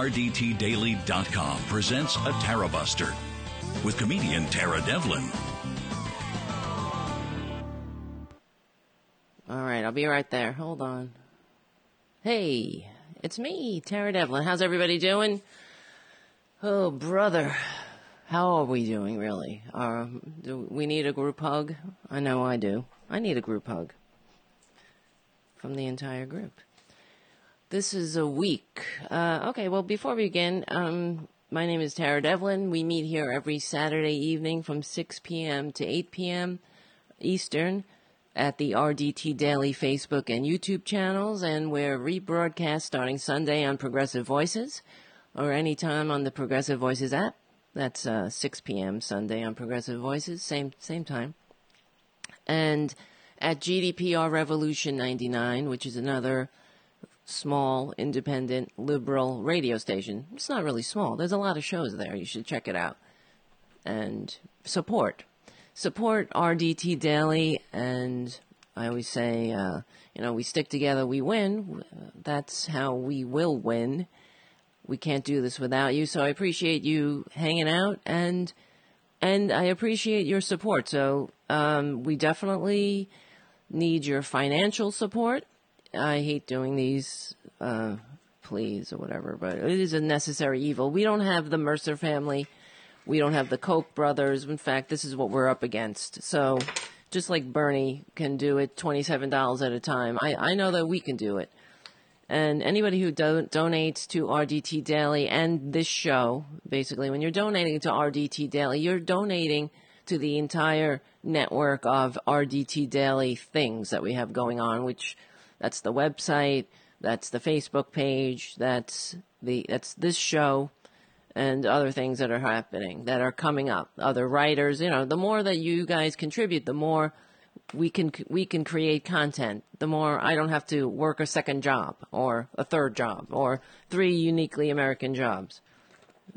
RDTDaily.com presents a Tara Buster with comedian Tara Devlin. All right, I'll be right there. Hold on. Hey, it's me, Tara Devlin. How's everybody doing? Oh, brother. How are we doing, really? Uh, do we need a group hug? I know I do. I need a group hug from the entire group. This is a week. Uh, okay, well, before we begin, um, my name is Tara Devlin. We meet here every Saturday evening from 6 p.m. to 8 p.m. Eastern at the RDT Daily Facebook and YouTube channels, and we're rebroadcast starting Sunday on Progressive Voices or anytime on the Progressive Voices app. That's uh, 6 p.m. Sunday on Progressive Voices, same same time. And at GDPR Revolution 99, which is another small, independent, liberal radio station. It's not really small. There's a lot of shows there. You should check it out. And support. Support RDT Daily. And I always say, uh, you know, we stick together, we win. That's how we will win. We can't do this without you. So I appreciate you hanging out and and I appreciate your support. So um, we definitely need your financial support. I hate doing these uh, pleas or whatever, but it is a necessary evil. We don't have the Mercer family. We don't have the Koch brothers. In fact, this is what we're up against. So just like Bernie can do it $27 at a time, I, I know that we can do it. And anybody who do- donates to RDT Daily and this show, basically, when you're donating to RDT Daily, you're donating to the entire network of RDT Daily things that we have going on, which that's the website, that's the Facebook page, that's the that's this show and other things that are happening that are coming up. Other writers, you know, the more that you guys contribute, the more we can we can create content. The more I don't have to work a second job or a third job or three uniquely American jobs,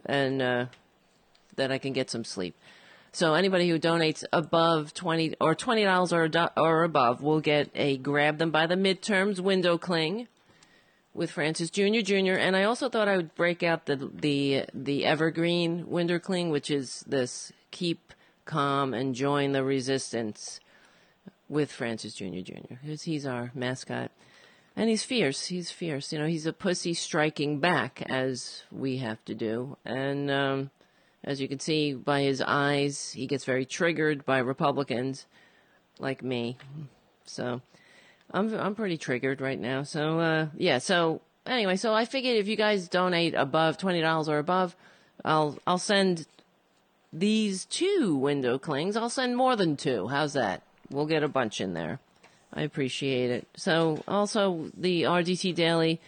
and uh, that I can get some sleep. So anybody who donates above twenty or twenty dollars or or above will get a grab them by the midterms window cling with Francis Jr. Jr. And I also thought I would break out the the the evergreen window cling, which is this keep calm and join the resistance with Francis Jr. Jr. because he's our mascot. And he's fierce. He's fierce. You know, he's a pussy striking back, as we have to do. And um, as you can see by his eyes, he gets very triggered by Republicans like me. So I'm I'm pretty triggered right now. So uh, yeah. So anyway, so I figured if you guys donate above twenty dollars or above, I'll I'll send these two window clings. I'll send more than two. How's that? We'll get a bunch in there. I appreciate it. So also the RDT Daily.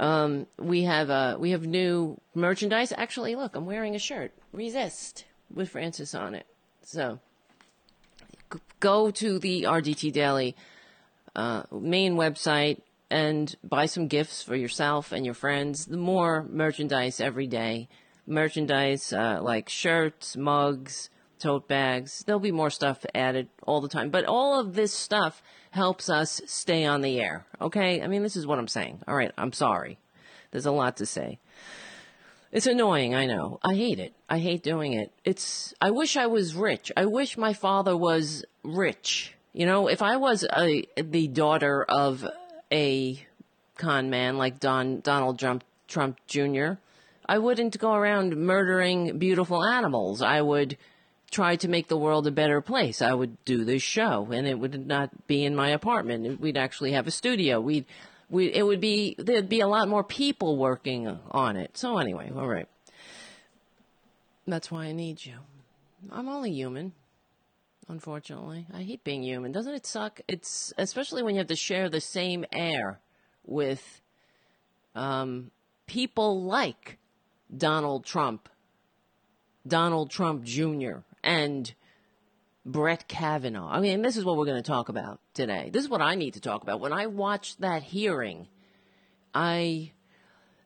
Um, we have uh, we have new merchandise. Actually, look, I'm wearing a shirt. Resist with Francis on it. So go to the RDT Daily uh, main website and buy some gifts for yourself and your friends. The more merchandise every day, merchandise uh, like shirts, mugs, tote bags. There'll be more stuff added all the time, but all of this stuff helps us stay on the air. Okay, I mean this is what I'm saying. All right, I'm sorry. There's a lot to say. It's annoying, I know. I hate it. I hate doing it. It's I wish I was rich. I wish my father was rich. You know, if I was a the daughter of a con man like Don Donald Trump Trump Jr., I wouldn't go around murdering beautiful animals. I would try to make the world a better place. I would do this show, and it would not be in my apartment. We'd actually have a studio. We'd we it would be there'd be a lot more people working on it. So anyway, all right. That's why I need you. I'm only human. Unfortunately, I hate being human. Doesn't it suck? It's especially when you have to share the same air with um, people like Donald Trump, Donald Trump Jr., and Brett Kavanaugh. I mean, this is what we're going to talk about today. This is what I need to talk about. When I watched that hearing, I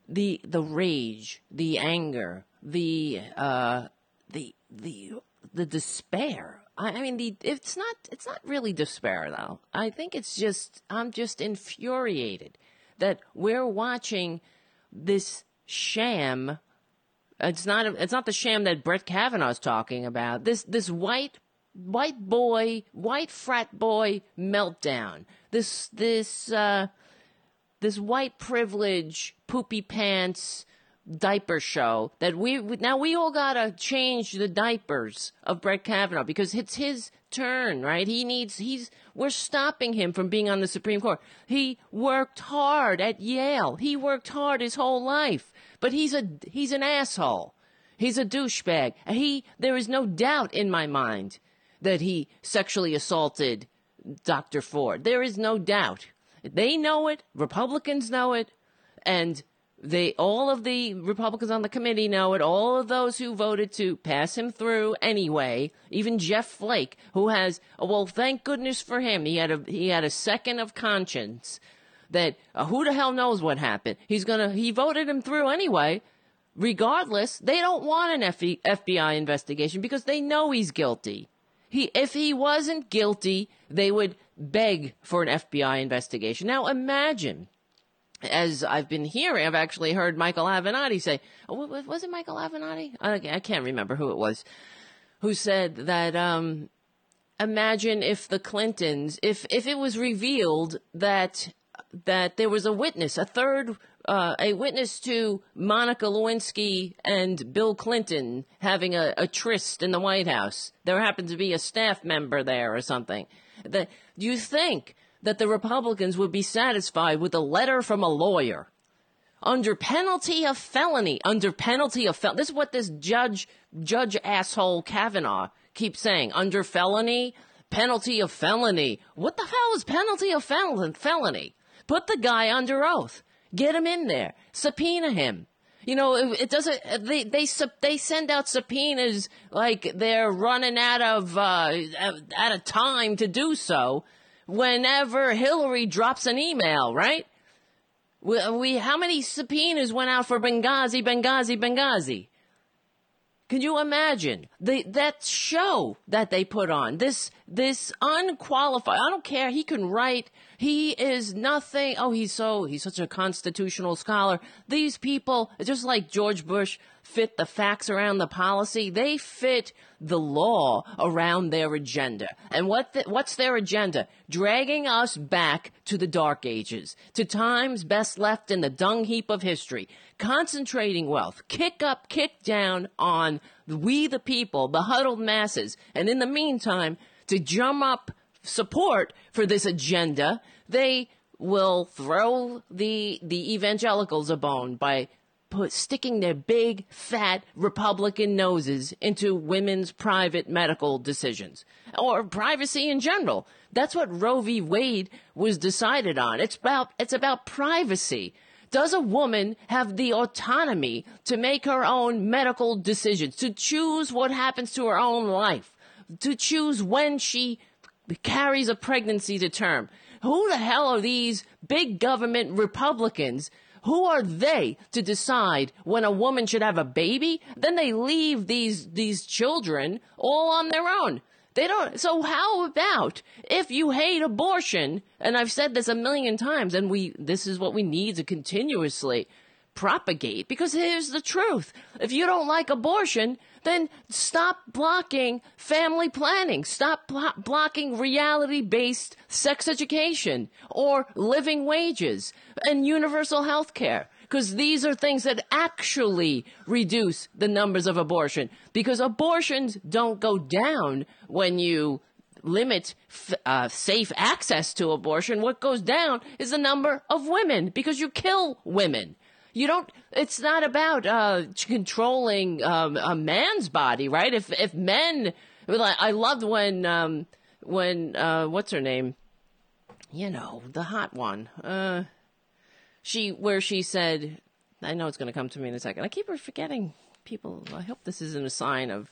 the the rage, the anger, the uh, the the the despair. I, I mean, the it's not it's not really despair though. I think it's just I'm just infuriated that we're watching this sham. It's not. It's not the sham that Brett Kavanaugh Kavanaugh's talking about. This this white white boy, white frat boy meltdown. This this uh, this white privilege, poopy pants diaper show that we now we all gotta change the diapers of Brett Kavanaugh because it's his turn, right? He needs he's we're stopping him from being on the Supreme Court. He worked hard at Yale. He worked hard his whole life, but he's a he's an asshole. He's a douchebag. He there is no doubt in my mind that he sexually assaulted Dr. Ford. There is no doubt. They know it. Republicans know it. And they, all of the Republicans on the committee know it. All of those who voted to pass him through anyway, even Jeff Flake, who has, well, thank goodness for him. He had a, he had a second of conscience that uh, who the hell knows what happened. He's gonna, he voted him through anyway. Regardless, they don't want an FBI investigation because they know he's guilty. He, if he wasn't guilty, they would beg for an FBI investigation. Now imagine, as I've been hearing, I've actually heard Michael Avenatti say, oh, was it Michael Avenatti? I can't remember who it was, who said that, um, imagine if the Clintons, if, if it was revealed that, that there was a witness, a third uh, a witness to Monica Lewinsky and Bill Clinton having a, a, tryst in the White House. There happened to be a staff member there or something. The, do you think that the Republicans would be satisfied with a letter from a lawyer under penalty of felony? Under penalty of felony. This is what this judge, judge asshole Kavanaugh keeps saying. Under felony, penalty of felony. What the hell is penalty of fel- felony? Put the guy under oath. Get him in there. Subpoena him. You know, it, it doesn't. They they they send out subpoenas like they're running out of uh, out of time to do so. Whenever Hillary drops an email, right? We, we how many subpoenas went out for Benghazi, Benghazi, Benghazi? Can you imagine the that show that they put on? This this unqualified. I don't care. He can write. He is nothing. Oh, he's so he's such a constitutional scholar. These people, just like George Bush, fit the facts around the policy. They fit the law around their agenda. And what the, what's their agenda? Dragging us back to the dark ages, to times best left in the dung heap of history, concentrating wealth, kick up, kick down on we the people, the huddled masses. And in the meantime, to drum up support for this agenda, they will throw the the evangelicals a bone by put sticking their big fat Republican noses into women's private medical decisions or privacy in general. That's what Roe v. Wade was decided on. It's about it's about privacy. Does a woman have the autonomy to make her own medical decisions, to choose what happens to her own life, to choose when she carries a pregnancy to term? Who the hell are these big government Republicans who are they to decide when a woman should have a baby? Then they leave these, these children all on their own. They don't, so how about if you hate abortion, and I've said this a million times, and we, this is what we need to continuously propagate, because here's the truth. If you don't like abortion, then stop blocking family planning. Stop blo- blocking reality based sex education or living wages and universal health care. Because these are things that actually reduce the numbers of abortion. Because abortions don't go down when you limit uh, safe access to abortion. What goes down is the number of women because you kill women. You don't. It's not about uh, controlling um, a man's body, right? If if men, I loved when um, when uh, what's her name? You know, the hot one. Uh, she where she said, I know it's going to come to me in a second. I keep forgetting people. I hope this isn't a sign of.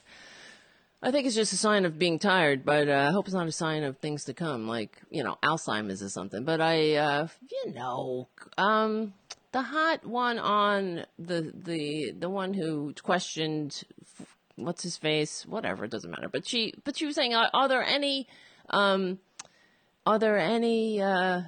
I think it's just a sign of being tired, but uh, I hope it's not a sign of things to come, like you know Alzheimer's or something. But I, uh, you know, um, the hot one on the the the one who questioned what's his face, whatever, it doesn't matter. But she but she was saying, are, are there any um, are there any uh,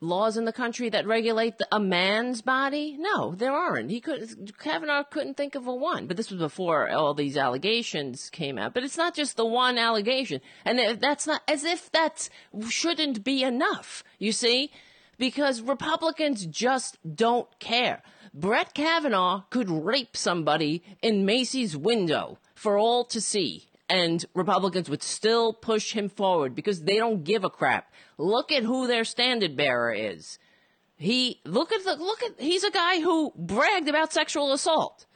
laws in the country that regulate the, a man's body? No, there aren't. He could Kavanaugh couldn't think of a one, but this was before all these allegations came out. But it's not just the one allegation, and that's not as if that shouldn't be enough. You see, because Republicans just don't care. Brett Kavanaugh could rape somebody in Macy's window for all to see and Republicans would still push him forward because they don't give a crap. Look at who their standard bearer is. He look at the look at he's a guy who bragged about sexual assault.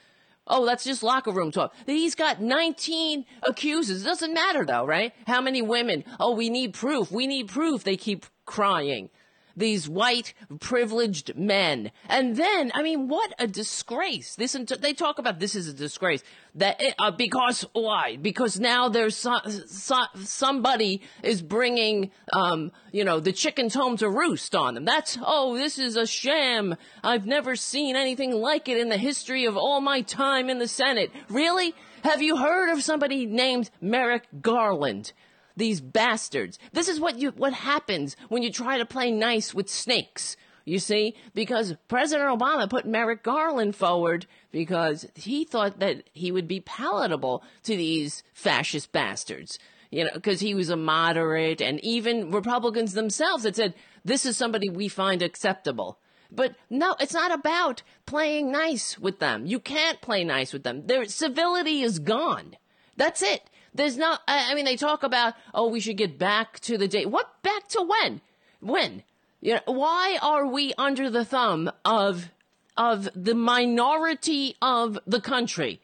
Oh, that's just locker room talk. He's got 19 accusers. Doesn't matter though, right? How many women? Oh, we need proof. We need proof. They keep crying these white privileged men. And then, I mean, what a disgrace. This, they talk about this is a disgrace. That, uh, because, why? Because now there's so, so, somebody is bringing, um, you know, the chickens home to roost on them. That's, oh, this is a sham. I've never seen anything like it in the history of all my time in the Senate. Really? Have you heard of somebody named Merrick Garland? These bastards. This is what you, what happens when you try to play nice with snakes. You see, because President Obama put Merrick Garland forward because he thought that he would be palatable to these fascist bastards. You know, because he was a moderate, and even Republicans themselves had said, this is somebody we find acceptable. But no, it's not about playing nice with them. You can't play nice with them. Their civility is gone. That's it. There's not, I mean, they talk about, oh, we should get back to the day. What back to when? When? You know, why are we under the thumb of, of the minority of the country?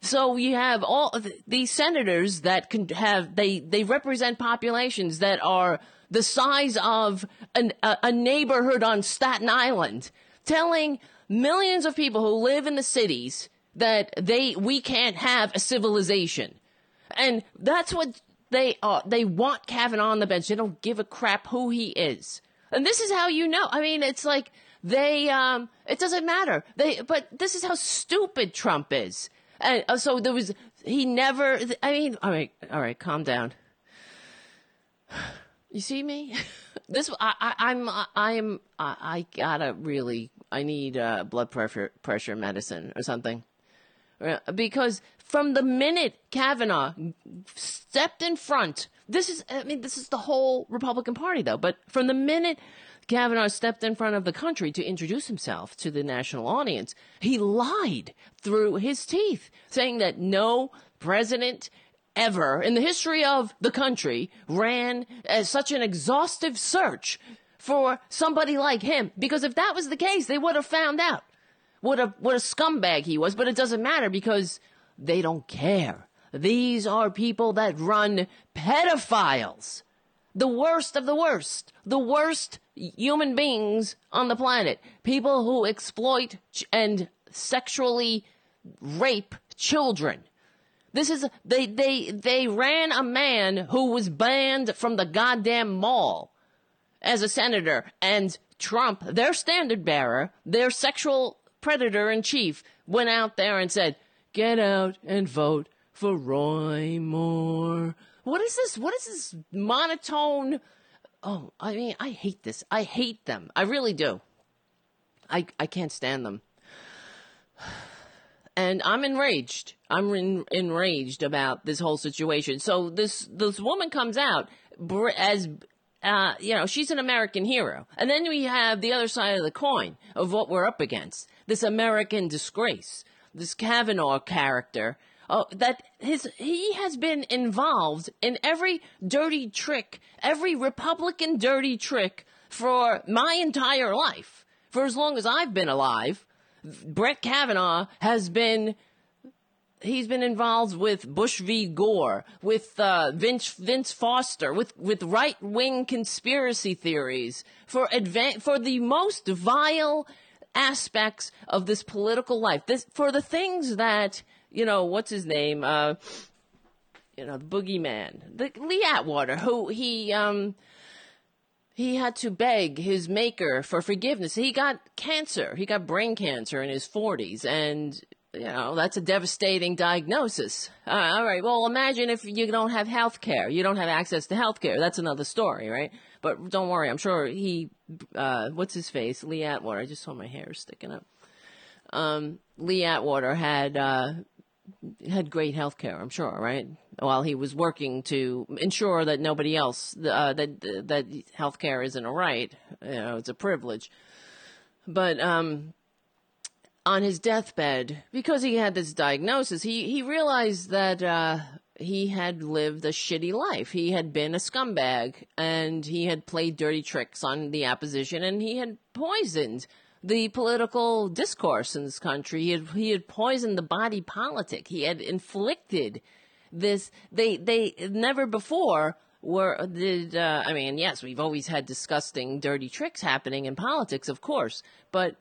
So you have all these senators that can have, they, they represent populations that are the size of an, a, a neighborhood on Staten Island, telling millions of people who live in the cities that they, we can't have a civilization. And that's what they are. They want Kavanaugh on the bench. They don't give a crap who he is. And this is how you know. I mean, it's like they, um, it doesn't matter. They, but this is how stupid Trump is. And uh, so there was, he never, I mean, all right, all right, calm down. You see me? this, I, I, I'm, I am, I, I gotta really, I need, uh, blood pressure, pressure medicine or something. Uh, because from the minute Kavanaugh stepped in front, this is, I mean, this is the whole Republican Party though, but from the minute Kavanaugh stepped in front of the country to introduce himself to the national audience, he lied through his teeth, saying that no president ever in the history of the country ran as such an exhaustive search for somebody like him. Because if that was the case, they would have found out what a what a scumbag he was, but it doesn't matter because they don't care. These are people that run pedophiles. The worst of the worst. The worst human beings on the planet. People who exploit and sexually rape children. This is, they, they, they ran a man who was banned from the goddamn mall as a senator and Trump, their standard bearer, their sexual predator in chief went out there and said, get out and vote for Roy Moore. What is this? What is this monotone? Oh, I mean, I hate this. I hate them. I really do. I, I can't stand them. And I'm enraged. I'm en- enraged about this whole situation. So this, this woman comes out as uh, you know, she's an American hero. And then we have the other side of the coin of what we're up against. This American disgrace. This Kavanaugh character. Oh, that his, he has been involved in every dirty trick, every Republican dirty trick for my entire life. For as long as I've been alive, Brett Kavanaugh has been he's been involved with Bush v. Gore, with uh, Vince Vince Foster, with with right wing conspiracy theories for for the most vile aspects of this political life. This for the things that you know. What's his name? Uh, you know, the boogeyman, the Lee Atwater, who he um he had to beg his maker for forgiveness. He got cancer. He got brain cancer in his 40s and you know, that's a devastating diagnosis. Uh, all right. Well, imagine if you don't have health care. You don't have access to health care. That's another story, right? But don't worry, I'm sure he, uh, what's his face? Lee Atwater. I just saw my hair sticking up. Um, Lee Atwater had, uh, had great health care, I'm sure, right? While he was working to ensure that nobody else, uh, that, that health care isn't a right, you know, it's a privilege. But, um, on his deathbed, because he had this diagnosis, he, he realized that, uh, he had lived a shitty life. He had been a scumbag and he had played dirty tricks on the opposition and he had poisoned the political discourse in this country. He had, he had poisoned the body politic. He had inflicted this, they, they never before were, did, uh, I mean, yes, we've always had disgusting, dirty tricks happening in politics, of course, but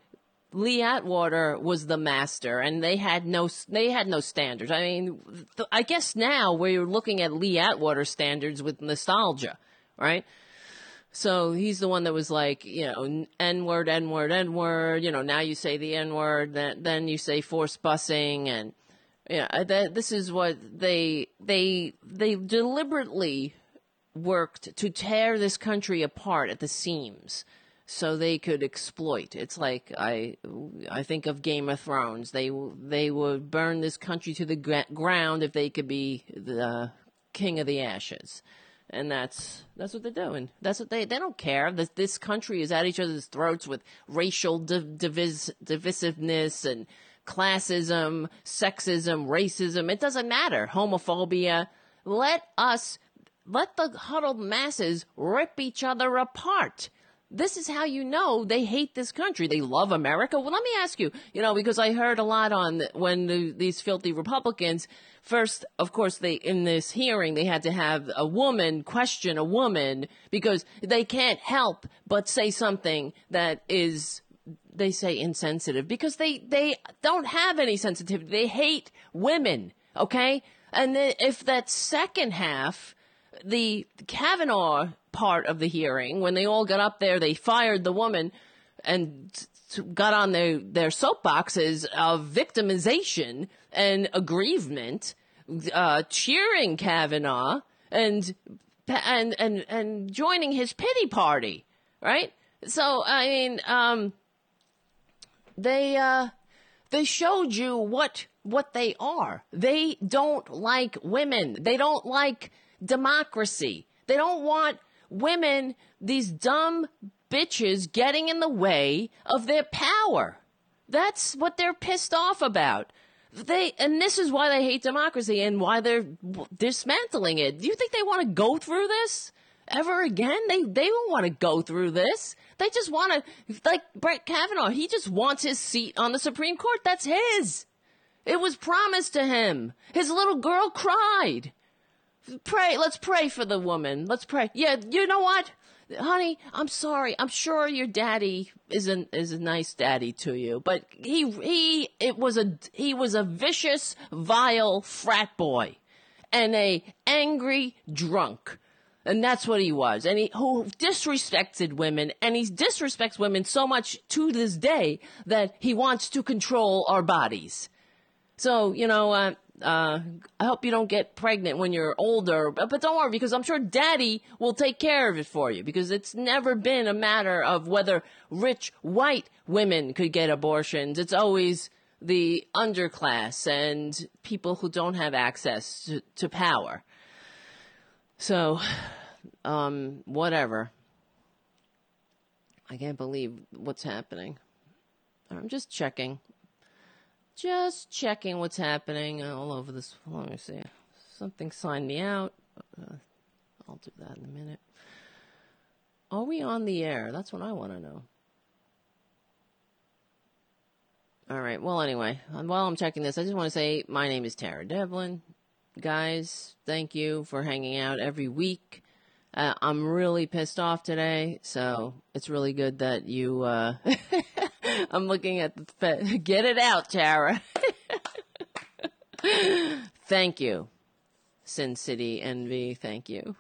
Lee Atwater was the master, and they had no they had no standards. I mean, th- I guess now we're looking at Lee Atwater standards with nostalgia, right? So he's the one that was like, you know, N word, N word, N word. You know, now you say the N word, then then you say force busing, and yeah, this is what they they they deliberately worked to tear this country apart at the seams so they could exploit. It's like I I think of Game of Thrones. They they would burn this country to the ground if they could be the uh, king of the ashes. And that's that's what they're doing. That's what they they don't care. This this country is at each other's throats with racial div, divis, divisiveness and classism, sexism, racism. It doesn't matter. Homophobia. Let us let the huddled masses rip each other apart this is how you know they hate this country. They love America. Well, let me ask you, you know, because I heard a lot on when the, these filthy Republicans first, of course, they, in this hearing, they had to have a woman question a woman because they can't help but say something that is, they say insensitive because they, they don't have any sensitivity. They hate women. Okay. And if that second half, the Kavanaugh part of the hearing, when they all got up there, they fired the woman and got on their, their soapboxes of victimization and aggrievement, uh, cheering Kavanaugh and, and, and, and joining his pity party, right? So, I mean, um, they, uh, they showed you what, what they are. They don't like women. They don't like democracy. They don't want women, these dumb bitches, getting in the way of their power. That's what they're pissed off about. They and this is why they hate democracy and why they're dismantling it. Do you think they want to go through this ever again? They they don't want to go through this. They just want to like Brett Kavanaugh. He just wants his seat on the Supreme Court. That's his. It was promised to him. His little girl cried. Pray, let's pray for the woman. Let's pray. Yeah, you know what? Honey, I'm sorry. I'm sure your daddy is a is a nice daddy to you, but he he it was a he was a vicious, vile frat boy and a angry drunk. And that's what he was. And he who disrespected women and he disrespects women so much to this day that he wants to control our bodies. So, you know, uh, uh, I hope you don't get pregnant when you're older, but, but don't worry because I'm sure daddy will take care of it for you because it's never been a matter of whether rich white women could get abortions. It's always the underclass and people who don't have access to, to power. So, um, whatever. I can't believe what's happening. I'm just checking. Just checking what's happening all over this. Let me see. Something signed me out. Uh, I'll do that in a minute. Are we on the air? That's what I want to know. All right. Well, anyway, while I'm checking this, I just want to say my name is Tara Devlin. Guys, thank you for hanging out every week. Uh, I'm really pissed off today, so it's really good that you. Uh, I'm looking at the. Fe- Get it out, Tara. thank you, Sin City Envy. Thank you.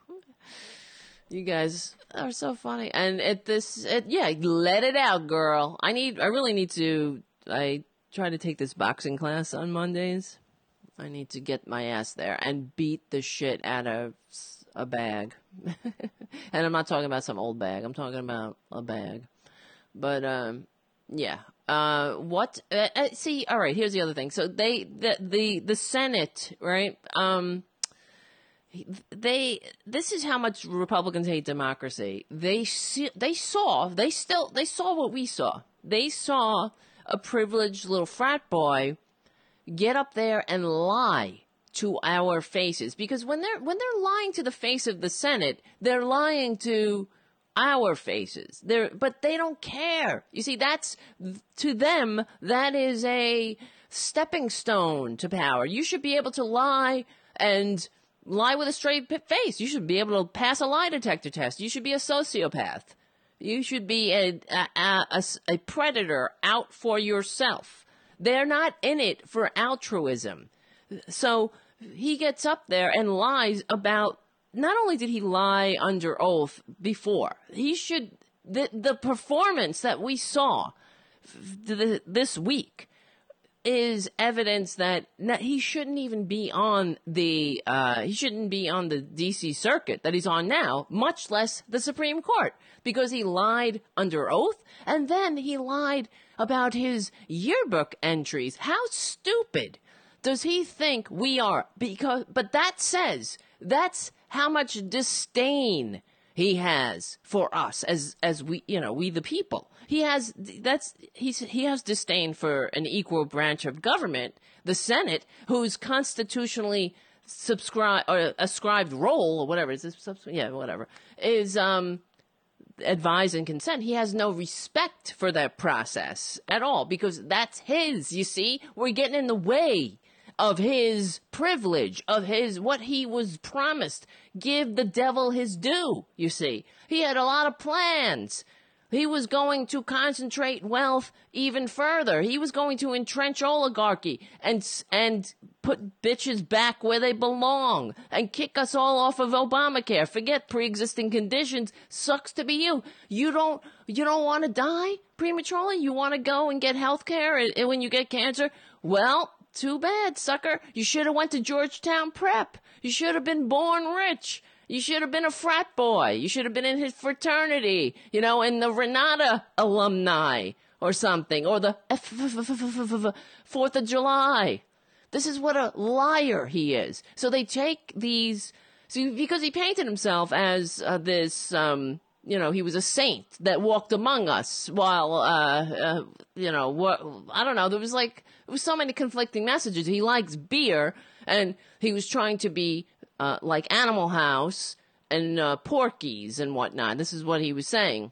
You guys are so funny, and at this, at, yeah, let it out, girl. I need. I really need to. I try to take this boxing class on Mondays. I need to get my ass there and beat the shit out of a bag. and I'm not talking about some old bag. I'm talking about a bag. But um, yeah. Uh, what? Uh, uh, see, all right. Here's the other thing. So they, the the the Senate, right? Um, they. This is how much Republicans hate democracy. They see, they saw. They still. They saw what we saw. They saw a privileged little frat boy get up there and lie to our faces because when they're when they're lying to the face of the Senate, they're lying to our faces. They're, but they don't care. You see, that's, to them, that is a stepping stone to power. You should be able to lie and lie with a straight face. You should be able to pass a lie detector test. You should be a sociopath. You should be a, a, a, a predator out for yourself. They're not in it for altruism. So he gets up there and lies about not only did he lie under oath before, he should the the performance that we saw this week is evidence that he shouldn't even be on the uh, he shouldn't be on the D.C. circuit that he's on now, much less the Supreme Court, because he lied under oath and then he lied about his yearbook entries. How stupid does he think we are? Because but that says that's how much disdain he has for us as as we you know we the people. He has that's he's he has disdain for an equal branch of government the senate whose constitutionally subscribe or ascribed role or whatever is this yeah whatever is um advise and consent. He has no respect for that process at all because that's his you see? We're getting in the way of his privilege, of his, what he was promised. Give the devil his due, you see. He had a lot of plans. He was going to concentrate wealth even further. He was going to entrench oligarchy and and put bitches back where they belong and kick us all off of Obamacare. Forget pre-existing conditions. Sucks to be you. You don't you don't want to die prematurely. You want to go and get health care and eh, eh, when you get cancer. Well, too bad, sucker. You should have went to Georgetown Prep. You should have been born rich. You should have been a frat boy. You should have been in his fraternity, you know, in the Renate alumni or something, or the Fourth of July. This is what a liar he is. So they take these, see, because he painted himself as uh, this, um, you know, he was a saint that walked among us while, uh, uh, you know, what, I don't know, there was like, there was so many conflicting messages. He likes beer and he was trying to be, uh, like Animal House and, uh, Porky's and whatnot. This is what he was saying.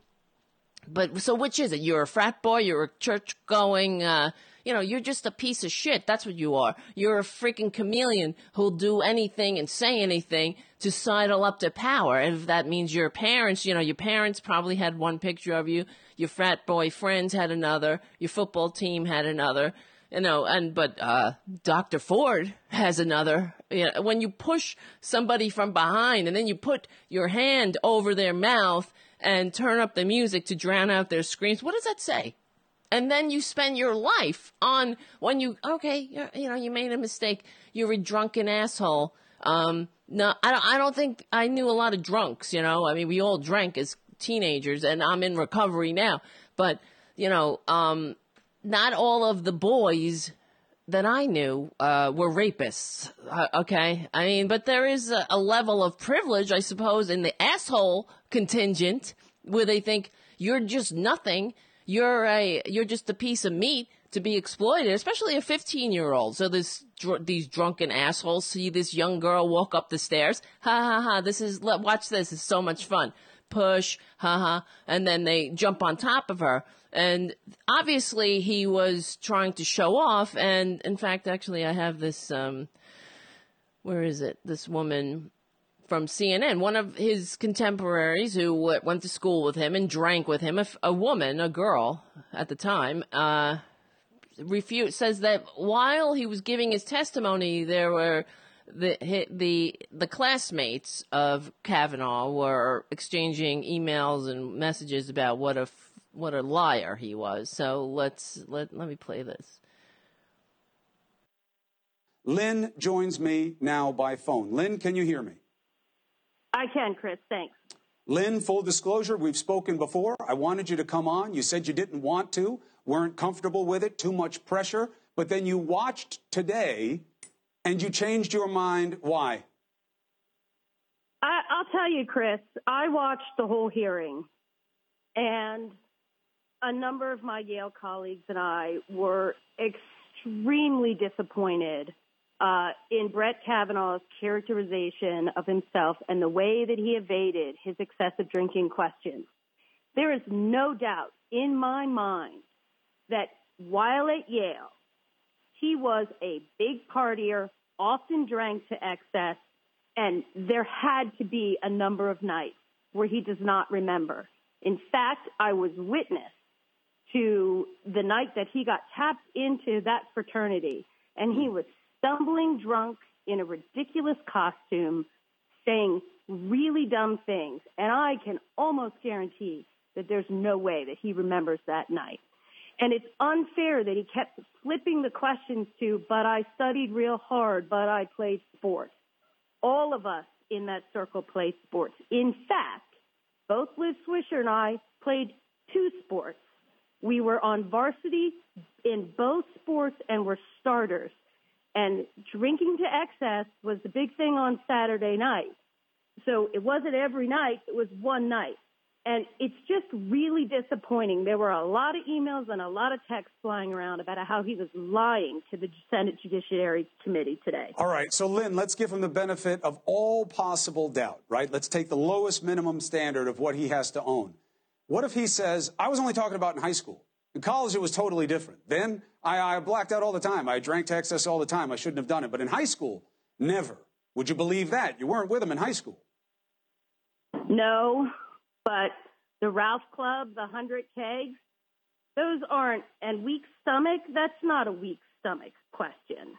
But, so which is it? You're a frat boy, you're a church going, uh, you know, you're just a piece of shit. That's what you are. You're a freaking chameleon who'll do anything and say anything to sidle up to power. And if that means your parents, you know, your parents probably had one picture of you, your frat boy friends had another, your football team had another, you know, and but uh, Dr. Ford has another. You know, when you push somebody from behind and then you put your hand over their mouth and turn up the music to drown out their screams, what does that say? and then you spend your life on when you okay you know you made a mistake you're a drunken asshole um no i don't i don't think i knew a lot of drunks you know? I mean we all drank as teenagers and i'm in recovery now. But you know um not all of the boys that I knew uh, were rapists. Uh, okay, I mean, but there is a, a level of privilege, I suppose, in the asshole contingent where they think you're just nothing. You're a you're just a piece of meat to be exploited, especially a 15 year old. So this dr- these drunken assholes see this young girl walk up the stairs. Ha ha ha! This is watch this. It's so much fun. Push, ha ha, and then they jump on top of her. And obviously he was trying to show off. And in fact, actually, I have this. Um, where is it? This woman from CNN. One of his contemporaries who went to school with him and drank with him, a, a woman, a girl at the time, uh, refute says that while he was giving his testimony, there were the the the classmates of Kavanaugh were exchanging emails and messages about what a what a liar he was. So let's let let me play this. Lynn joins me now by phone. Lynn, can you hear me? I can, Chris. Thanks. Lynn, full disclosure, we've spoken before. I wanted you to come on. You said you didn't want to, weren't comfortable with it, too much pressure. But then you watched today and you changed your mind. Why? I, I'll tell you, Chris, I watched the whole hearing, and a number of my Yale colleagues and I were extremely disappointed uh, in Brett Kavanaugh's characterization of himself and the way that he evaded his excessive drinking questions. There is no doubt in my mind that while at Yale, he was a big partier, often drank to excess, and there had to be a number of nights where he does not remember. In fact, I was witness to the night that he got tapped into that fraternity and he was stumbling drunk in a ridiculous costume saying really dumb things. And I can almost guarantee that there's no way that he remembers that night. And it's unfair that he kept flipping the questions to, but I studied real hard, but I played sports. All of us in that circle played sports. In fact, both Liz Swisher and I played two sports. We were on varsity in both sports and were starters. And drinking to excess was the big thing on Saturday night. So it wasn't every night, it was one night. And it's just really disappointing. There were a lot of emails and a lot of texts flying around about how he was lying to the Senate Judiciary Committee today. All right. So, Lynn, let's give him the benefit of all possible doubt, right? Let's take the lowest minimum standard of what he has to own. What if he says, I was only talking about in high school? In college, it was totally different. Then I, I blacked out all the time. I drank to excess all the time. I shouldn't have done it. But in high school, never. Would you believe that? You weren't with him in high school. No, but the Ralph Club, the 100 kegs, those aren't, and weak stomach, that's not a weak stomach question.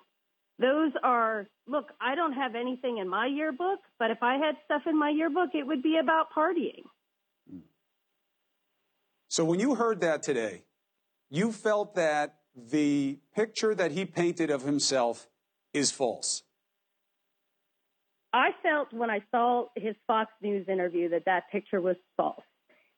Those are, look, I don't have anything in my yearbook, but if I had stuff in my yearbook, it would be about partying. So when you heard that today, you felt that the picture that he painted of himself is false. I felt when I saw his Fox News interview that that picture was false.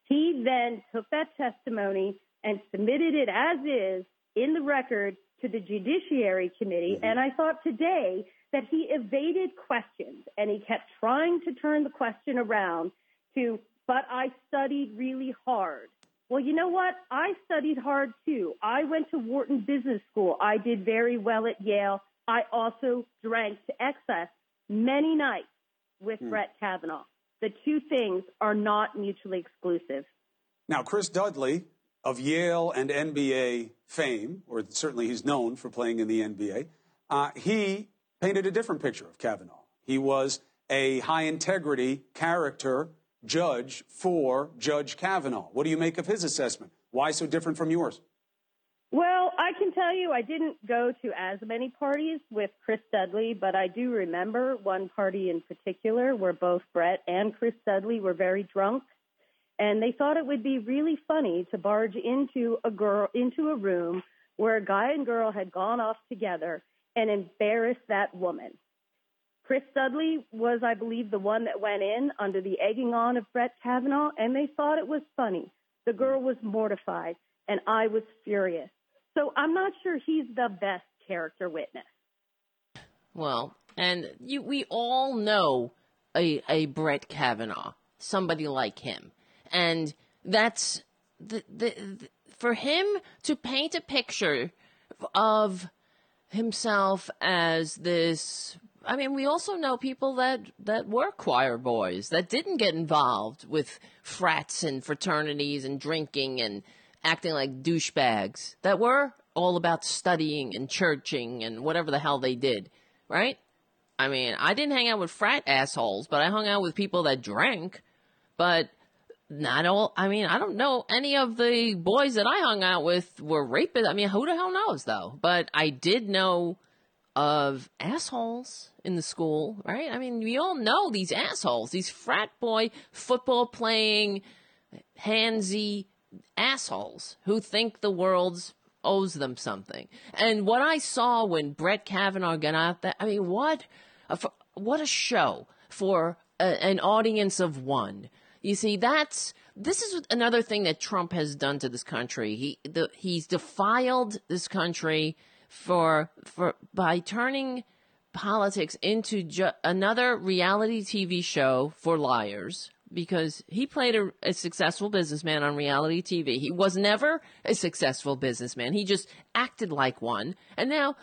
He then took that testimony and submitted it as is in the record to the Judiciary Committee. Mm-hmm. And I thought today that he evaded questions and he kept trying to turn the question around to, but I studied really hard. Well, you know what? I studied hard too. I went to Wharton Business School. I did very well at Yale. I also drank to excess many nights with hmm. Brett Kavanaugh. The two things are not mutually exclusive. Now, Chris Dudley of Yale and NBA fame, or certainly he's known for playing in the NBA, uh, he painted a different picture of Kavanaugh. He was a high integrity character judge for Judge Kavanaugh. What do you make of his assessment? Why so different from yours? I can tell you I didn't go to as many parties with Chris Dudley, but I do remember one party in particular where both Brett and Chris Dudley were very drunk. And they thought it would be really funny to barge into a girl into a room where a guy and girl had gone off together and embarrass that woman. Chris Dudley was, I believe, the one that went in under the egging on of Brett Kavanaugh, and they thought it was funny. The girl was mortified, and I was furious. So I'm not sure he's the best character witness. Well, and you, we all know a, a Brett Kavanaugh, somebody like him. And that's the, the, the for him to paint a picture of himself as this I mean, we also know people that, that were choir boys that didn't get involved with frats and fraternities and drinking and acting like douchebags that were all about studying and churching and whatever the hell they did, right? I mean, I didn't hang out with frat assholes, but I hung out with people that drank. But not all, I mean, I don't know any of the boys that I hung out with were rapists. I mean, who the hell knows though? But I did know of assholes in the school, right? I mean, we all know these assholes, these frat boy football playing handsy assholes who think the world owes them something. And what I saw when Brett Kavanaugh got out there, I mean, what a, what a show for a, an audience of one. You see, that's this is another thing that Trump has done to this country. He the, he's defiled this country for for by turning politics into ju- another reality TV show for liars because he played a, a, successful businessman on reality TV. He was never a successful businessman. He just acted like one. And now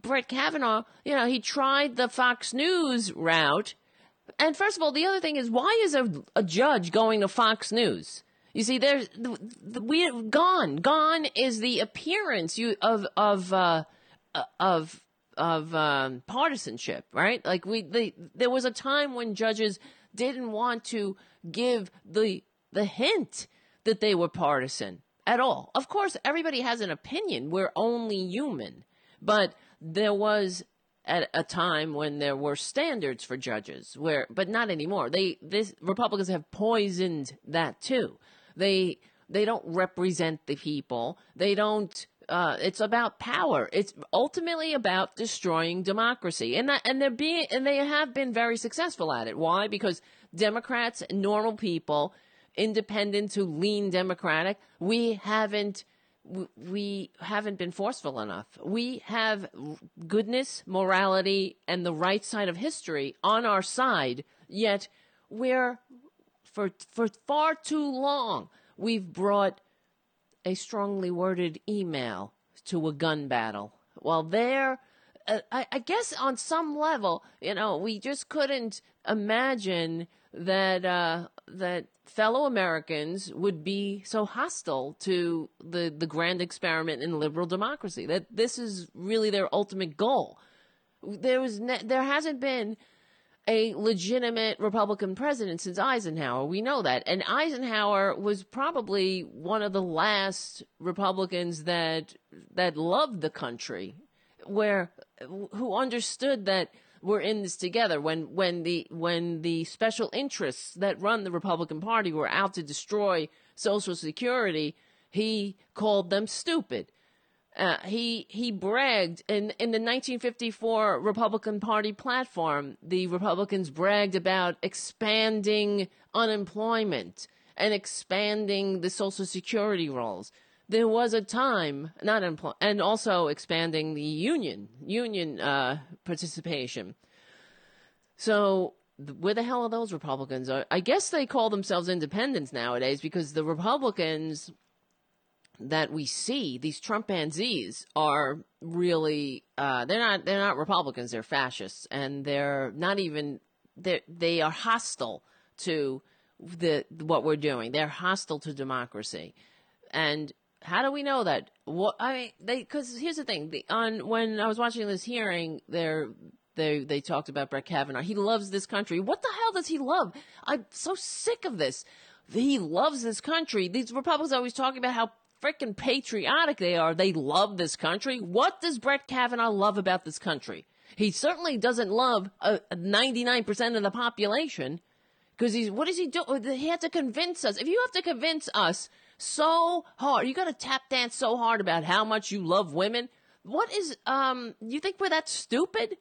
Brett Kavanaugh, you know, he tried the Fox News route and first of all, the other thing is, why is a, a judge going to Fox News? You see, there's we gone. Gone is the appearance you of of uh, uh, of of um, partisanship, right? Like we, the, there was a time when judges didn't want to give the the hint that they were partisan at all. Of course, everybody has an opinion. We're only human, but there was at a time when there were standards for judges where but not anymore they this republicans have poisoned that too they they don't represent the people they don't uh, it's about power. It's ultimately about destroying democracy, and that, and they're being and they have been very successful at it. Why? Because Democrats, normal people, independents who lean Democratic, we haven't we haven't been forceful enough. We have goodness, morality, and the right side of history on our side, yet we're, for, for far too long, we've brought a strongly worded email to a gun battle. Well, there, uh, I, I guess on some level, you know, we just couldn't imagine that uh, that fellow Americans would be so hostile to the the grand experiment in liberal democracy. That this is really their ultimate goal. There was ne- there hasn't been a legitimate Republican president since Eisenhower. We know that. And Eisenhower was probably one of the last Republicans that that loved the country, where who understood that we're in this together. When when the when the special interests that run the Republican Party were out to destroy Social Security, he called them stupid. Uh, he he bragged in in the 1954 Republican Party platform. The Republicans bragged about expanding unemployment and expanding the Social Security rolls there was a time not employ and also expanding the union union uh, participation. So where the hell are those Republicans? I guess they call themselves independents nowadays because the Republicans that we see, these Trumpanzees, are really uh, they're not they're not Republicans. They're fascists, and they're not even they they are hostile to the what we're doing. They're hostile to democracy, and how do we know that? What I mean, they because here's the thing: the, on when I was watching this hearing, there they they talked about Brett Kavanaugh. He loves this country. What the hell does he love? I'm so sick of this. He loves this country. These Republicans always talking about how freaking patriotic they are. They love this country. What does Brett Kavanaugh love about this country? He certainly doesn't love uh, 99% of the population because he's what does he do? He had to convince us. If you have to convince us so hard. You got to tap dance so hard about how much you love women. What is um? You think we're that stupid?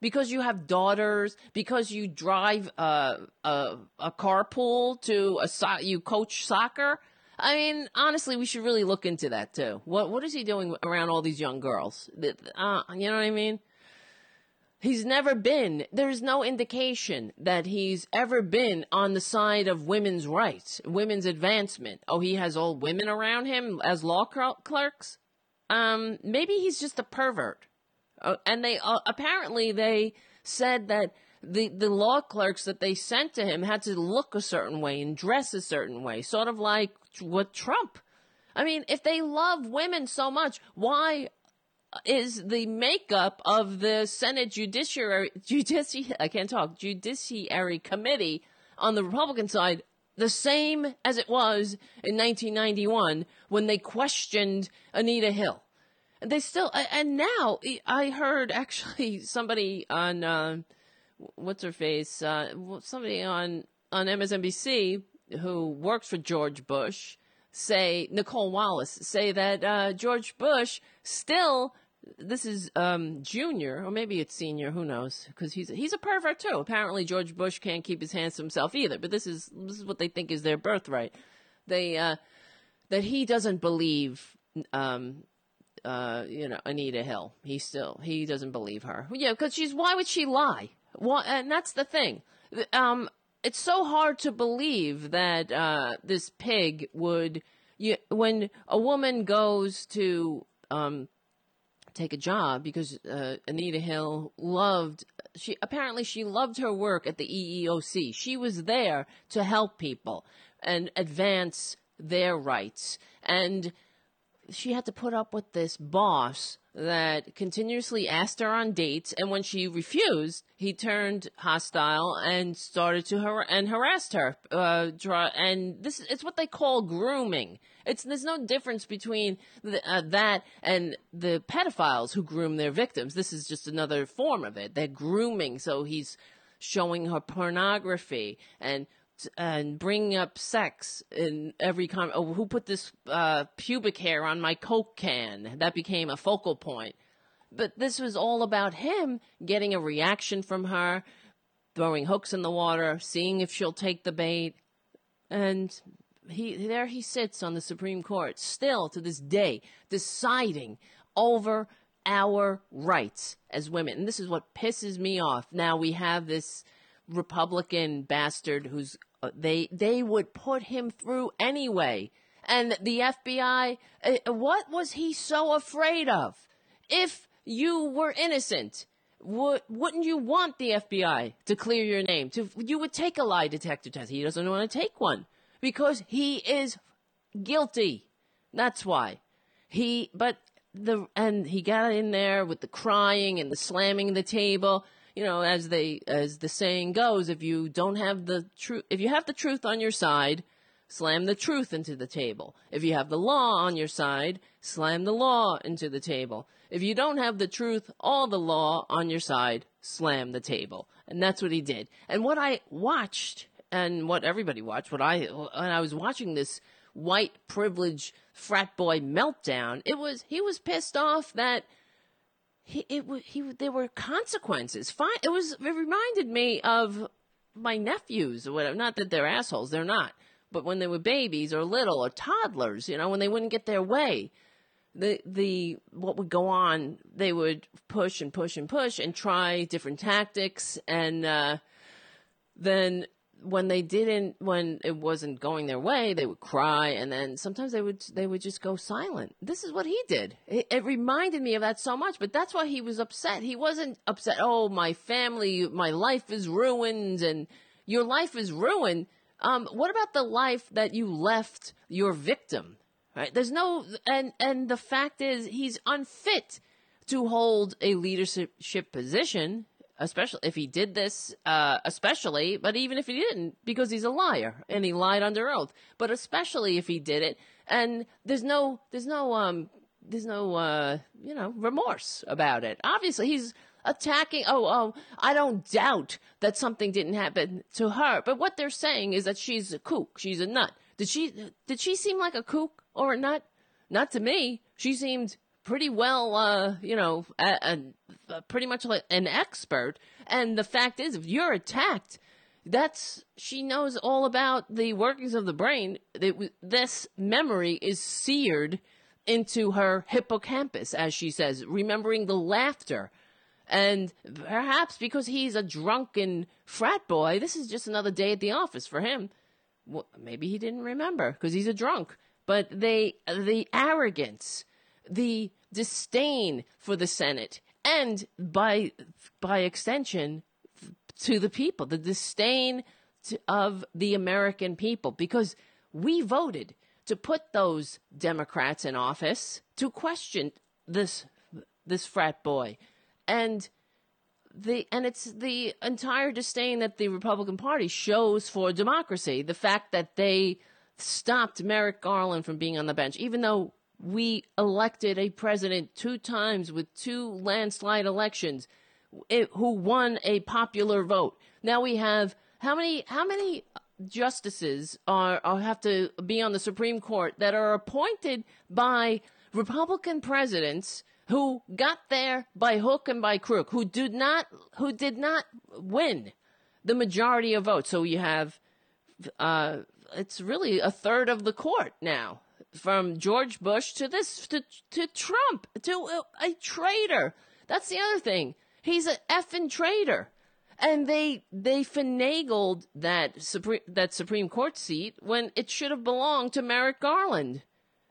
Because you have daughters, because you drive a a, a carpool to a so- you coach soccer. I mean, honestly, we should really look into that too. What what is he doing around all these young girls? Uh, you know what I mean? He's never been, there's no indication that he's ever been on the side of women's rights, women's advancement. Oh, he has all women around him as law clerks? Um, maybe he's just a pervert. Uh, and they, uh, apparently they said that the, the law clerks that they sent to him had to look a certain way and dress a certain way, sort of like what Trump. I mean, if they love women so much, why is the makeup of the Senate Judiciary, Judici, I can't talk, Judiciary Committee on the Republican side the same as it was in 1991 when they questioned Anita Hill. And they still, and now I heard actually somebody on, uh, what's her face, uh, somebody on, on MSNBC who works for George Bush say, Nicolle Wallace, say that uh, George Bush still this is um, junior, or maybe it's senior. Who knows? Because he's he's a pervert too. Apparently, George Bush can't keep his hands to himself either. But this is this is what they think is their birthright. They uh, that he doesn't believe. Um, uh, you know, Anita Hill. He still he doesn't believe her. Yeah, because she's why would she lie? Why, and that's the thing. Um, it's so hard to believe that uh, this pig would. You, when a woman goes to um, take a job because uh, Anita Hill loved she apparently she loved her work at the EEOC. She was there to help people and advance their rights and she had to put up with this boss that continuously asked her on dates, and when she refused, he turned hostile and started to har- and harassed her. Uh, and this it's what they call grooming. It's there's no difference between the, uh, that and the pedophiles who groom their victims. This is just another form of it. They're grooming, so he's showing her pornography and and bringing up sex in every comment. Oh, who put this uh, pubic hair on my Coke can? That became a focal point. But this was all about him getting a reaction from her, throwing hooks in the water, seeing if she'll take the bait. And he there he sits on the Supreme Court, still to this day, deciding over our rights as women. And this is what pisses me off. Now we have this Republican bastard who's uh, they they would put him through anyway. And the FBI, uh, what was he so afraid of? If you were innocent, would wouldn't you want the FBI to clear your name? To you would take a lie detector test. He doesn't want to take one because he is guilty. That's why he. But the and he got in there with the crying and the slamming the table you know, as they as the saying goes, if you don't have the truth, if you have the truth on your side, slam the truth into the table. If you have the law on your side, slam the law into the table. If you don't have the truth or the law on your side, slam the table. And that's what he did. And what I watched and what everybody watched, what I when I was watching this white privilege frat boy meltdown, it was he was pissed off that he, it he there were consequences. Fine, it was it reminded me of my nephews or whatever. Not that they're assholes, they're not. But when they were babies or little or toddlers, you know, when they wouldn't get their way, the the what would go on, they would push and push and push and try different tactics, and uh, then when they didn't when it wasn't going their way they would cry and then sometimes they would they would just go silent. This is what he did. It, it, reminded me of that so much but that's why he was upset. He wasn't upset oh my family my life is ruined and your life is ruined. Um, what about the life that you left your victim right? There's no and and the fact is he's unfit to hold a leadership position especially if he did this, uh, especially, but even if he didn't, because he's a liar and he lied under oath. But especially if he did it, and there's no, there's no, um, there's no, uh, you know, remorse about it. Obviously, he's attacking. Oh, oh, I don't doubt that something didn't happen to her. But what they're saying is that she's a kook. She's a nut. Did she? Did she seem like a kook or a nut? Not to me. She seemed pretty well, uh, you know, a, a, pretty much like an expert. And the fact is, if you're attacked, that's she knows all about the workings of the brain. It, this memory is seared into her hippocampus, as she says, remembering the laughter. And perhaps because he's a drunken frat boy, this is just another day at the office for him. Well, maybe he didn't remember because he's a drunk. But they, the arrogance, the disdain for the Senate and by by extension to the people, the disdain to, of the American people, because we voted to put those Democrats in office to question this this frat boy, and the and it's the entire disdain that the Republican Party shows for democracy. The fact that they stopped Merrick Garland from being on the bench, even though we elected a president two times with two landslide elections who won a popular vote. Now we have how many how many justices are, are have to be on the Supreme Court that are appointed by Republican presidents who got there by hook and by crook, who did not, who did not win the majority of votes. So you have, uh, it's really a third of the court now, from George Bush to this to to Trump to a, a traitor. That's the other thing. He's an effing traitor. And they they finagled that supreme that Supreme Court seat when it should have belonged to Merrick Garland.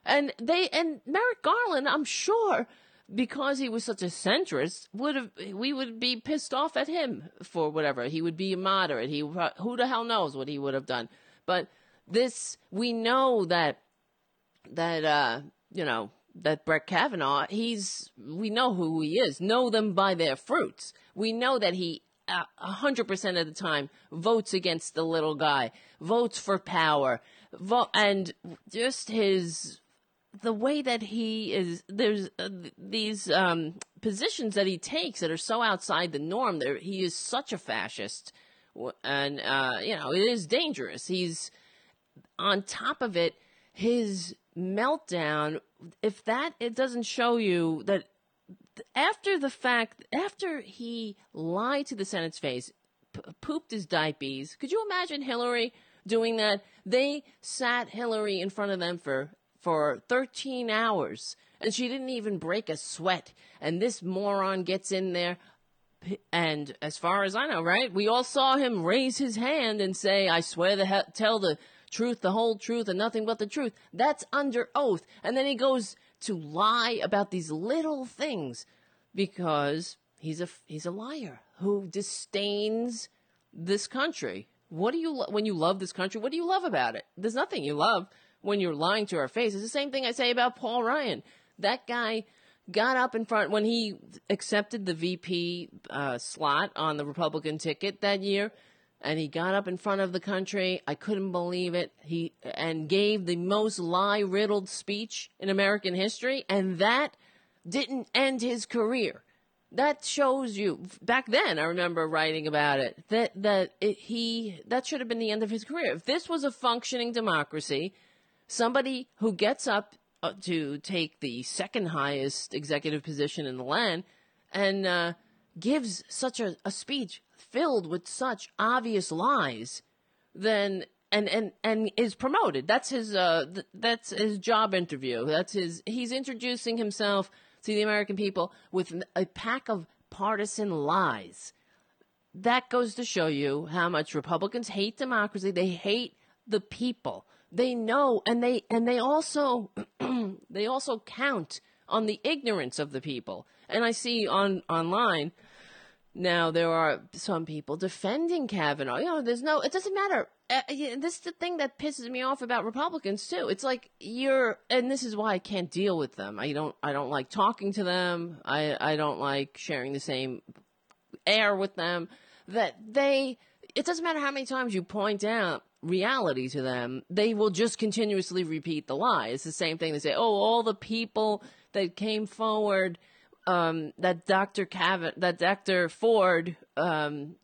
And they and Merrick Garland, I'm sure, because he was such a centrist, would have we would be pissed off at him for whatever. He would be moderate. He who the hell knows what he would have done. But this we know that that uh you know that Brett Kavanaugh, he's we know who he is. Know them by their fruits. We know that he a hundred percent of the time votes against the little guy, votes for power, vote, and just his the way that he is there's uh, these um, positions that he takes that are so outside the norm. There, he is such a fascist, and uh, you know it is dangerous. He's on top of it. His meltdown. If that it doesn't show you that after the fact, after he lied to the Senate's face, p- pooped his diapers, could you imagine Hillary doing that? They sat Hillary in front of them for for 13 hours and she didn't even break a sweat. And this moron gets in there. And as far as I know, right, we all saw him raise his hand and say, I swear to tell the truth, the whole truth, and nothing but the truth. That's under oath. And then he goes to lie about these little things because he's a he's a liar who disdains this country. What do you lo- when you love this country? What do you love about it? There's nothing you love when you're lying to our face. It's the same thing I say about Paul Ryan. That guy got up in front when he accepted the VP uh, slot on the Republican ticket that year and he got up in front of the country. I couldn't believe it. He and gave the most lie riddled speech in American history, and that didn't end his career. That shows you back then. I remember writing about it that that it, he that should have been the end of his career. If this was a functioning democracy, somebody who gets up uh, to take the second highest executive position in the land and uh, gives such a, a speech filled with such obvious lies, then and and and is promoted. That's his uh th- that's his job interview. That's his he's introducing himself to the American people with a pack of partisan lies. That goes to show you how much Republicans hate democracy. They hate the people. They know and they and they also they also count on the ignorance of the people. And I see on online now there are some people defending Kavanaugh. You know, there's no. It doesn't matter. Uh, this is the thing that pisses me off about Republicans too. It's like you're, and this is why I can't deal with them. I don't. I don't like talking to them. I. I don't like sharing the same air with them. That they. It doesn't matter how many times you point out reality to them. They will just continuously repeat the lie. It's the same thing. They say, "Oh, all the people that came forward." Um, that Dr. Cavan, that Dr. Ford um,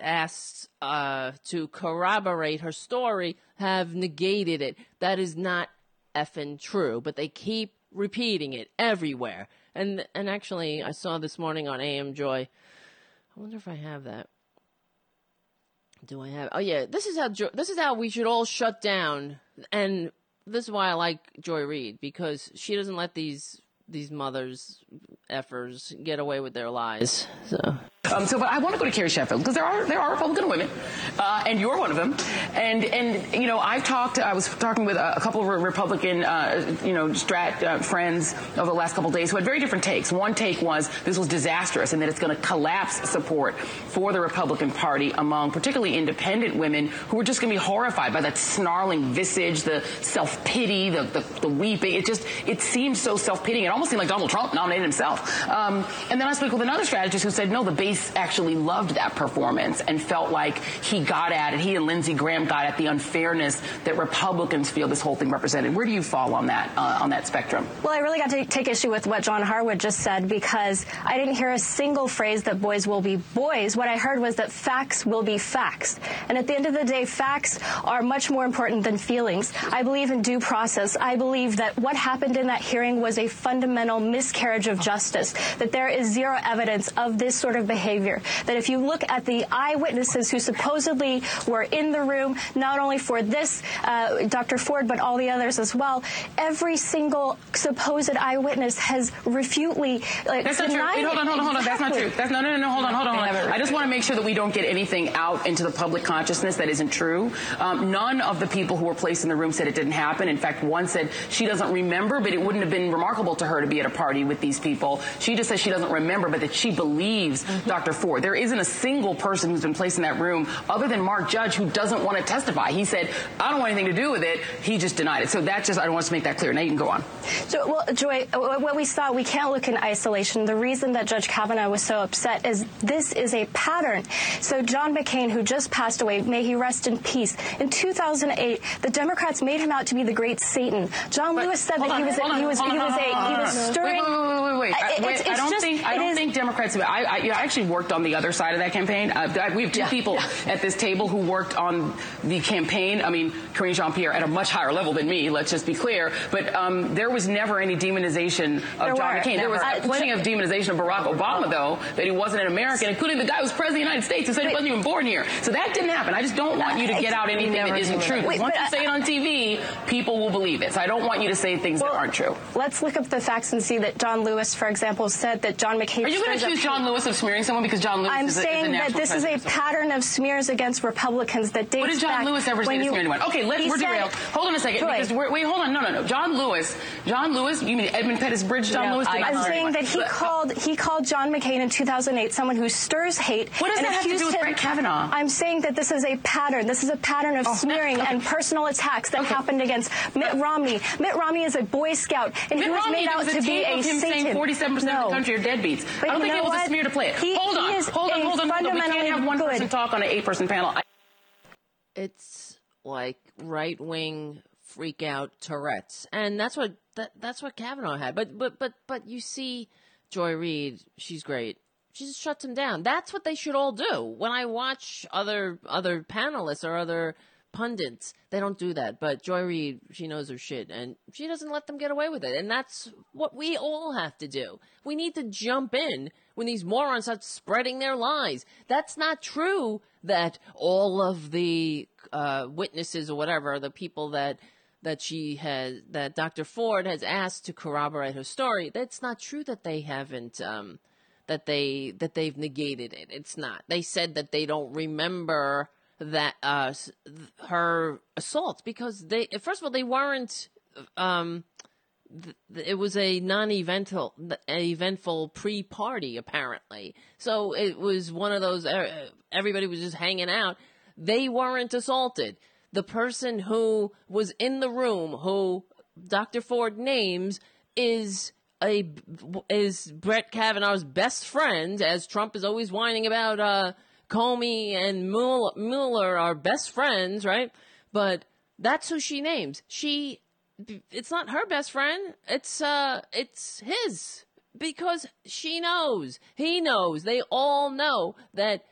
asked uh, to corroborate her story have negated it. That is not effing true, but they keep repeating it everywhere. And and actually, I saw this morning on AM Joy. I wonder if I have that. Do I have? Oh yeah, this is how this is how we should all shut down. And this is why I like Joy Reid because she doesn't let these these mothers effers get away with their lies. So. Um, so, but I want to go to Carrie Sheffield because there are there are Republican women, uh, and you're one of them. And and you know, I've talked. I was talking with a, couple of Republican, uh, you know, strat uh, friends over the last couple of days who had very different takes. One take was this was disastrous and that it's going to collapse support for the Republican Party among particularly independent women who are just going to be horrified by that snarling visage, the self pity, the, the, the weeping. It just it seemed so self pitying. It almost seemed like Donald Trump nominated himself. Um, and then I spoke with another strategist who said, no, the base actually loved that performance and felt like he got at it. He and Lindsey Graham got at the unfairness that Republicans feel this whole thing represented. Where do you fall on that uh, on that spectrum? Well, I really got to take issue with what John Harwood just said because I didn't hear a single phrase that boys will be boys. What I heard was that facts will be facts. And at the end of the day, facts are much more important than feelings. I believe in due process. I believe that what happened in that hearing was a fundamental miscarriage of justice, that there is zero evidence of this sort of behavior. That if you look at the eyewitnesses who supposedly were in the room, not only for this uh, Dr. Ford, but all the others as well, every single supposed eyewitness has refutely like, That's not true. Wait, hold on, hold on, hold on. That's not true. That's no, no, no, no. Hold on, hold on, hold on. I just want to make sure that we don't get anything out into the public consciousness that isn't true. Um, none of the people who were placed in the room said it didn't happen. In fact, one said she doesn't remember, but it wouldn't have been remarkable to her to be at a party with these people. She just says she doesn't remember, but that she believes mm-hmm. Dr. Ford. There isn't a single person who's been placed in that room other than Mark Judge who doesn't want to testify. He said, I don't want anything to do with it. He just denied it. So that just, I don't want to make that clear. Now you can go on. So, well, Joy, what we saw, we can't look in isolation. The reason that Judge Kavanaugh was so upset is this is a pattern. So John McCain, who just passed away, may he rest in peace. In 2008, the Democrats made him out to be the great Satan. John but, Lewis said that on, he was, on, he was, he was, a, he was stirring. Wait, wait, wait, wait. wait. It's, it's I don't just, think, I don't think Democrats, I, I, I, actually worked on the other side of that campaign. Uh, we have two yeah, people yeah. at this table who worked on the campaign. I mean, Karine Jean-Pierre at a much higher level than me, let's just be clear. But um, there was never any demonization of there John were, McCain. There was uh, plenty of demonization of Barack Obama, though, that he wasn't an American, including the guy who was president of the United States who said he wasn't even born here. So that didn't happen. I just don't want you to get out anything that isn't true. Wait, once you say it on TV, people will believe it. So I don't want you to say things well, that aren't true. Let's look up the facts and see that John Lewis, for example, said that John McCain. Are you going to accuse John Lewis of smearing someone because John Lewis I'm is saying a, is a that this is a pattern of smears against Republicans that dates What did John Lewis ever say to smear anyone? Okay, let's, we're derailed. Hold on a second. Because wait, hold on. No, no, no. John Lewis. John Lewis. You mean Edmund Pettus Bridge? John Lewis. I, am saying that he but, called he called John McCain in 2008 someone who stirs hate. What does that have to do with him, Brett Kavanaugh? I'm saying that this is a pattern. This is a pattern of oh, smearing okay. and personal attacks that okay. happened against Mitt Romney. Mitt Romney is a Boy Scout, and Mitt he was Romney, made out to be a him Satan. saying 47 percent no. of the country are deadbeats. But I don't think it was what? a smear to play it. He, hold on, hold on, hold on, hold on. We can't have one good. person talk on an eight-person panel. I- it's like right wing freak out Tourette's, and that's what that, that's what Kavanaugh had. But but but but you see, Joy Reid, she's great. She just shuts him down. That's what they should all do. When I watch other other panelists or other pundits, they don't do that. But Joy Reid, she knows her shit, and she doesn't let them get away with it. And that's what we all have to do. We need to jump in when these morons start spreading their lies. That's not true. That all of the uh, witnesses or whatever, the people that that she has, that Dr. Ford has asked to corroborate her story, that's not true. That they haven't. Um, that they that they've negated it. It's not. They said that they don't remember that uh, her assaults because they first of all they weren't um, th- it was a non-eventful eventful pre-party apparently so it was one of those uh, everybody was just hanging out they weren't assaulted the person who was in the room who Dr. Ford names is a is Brett Kavanaugh's best friend as Trump is always whining about uh Comey and Mueller are best friends, right? But that's who she names. She, it's not her best friend. It's uh, it's his because she knows, he knows, they all know that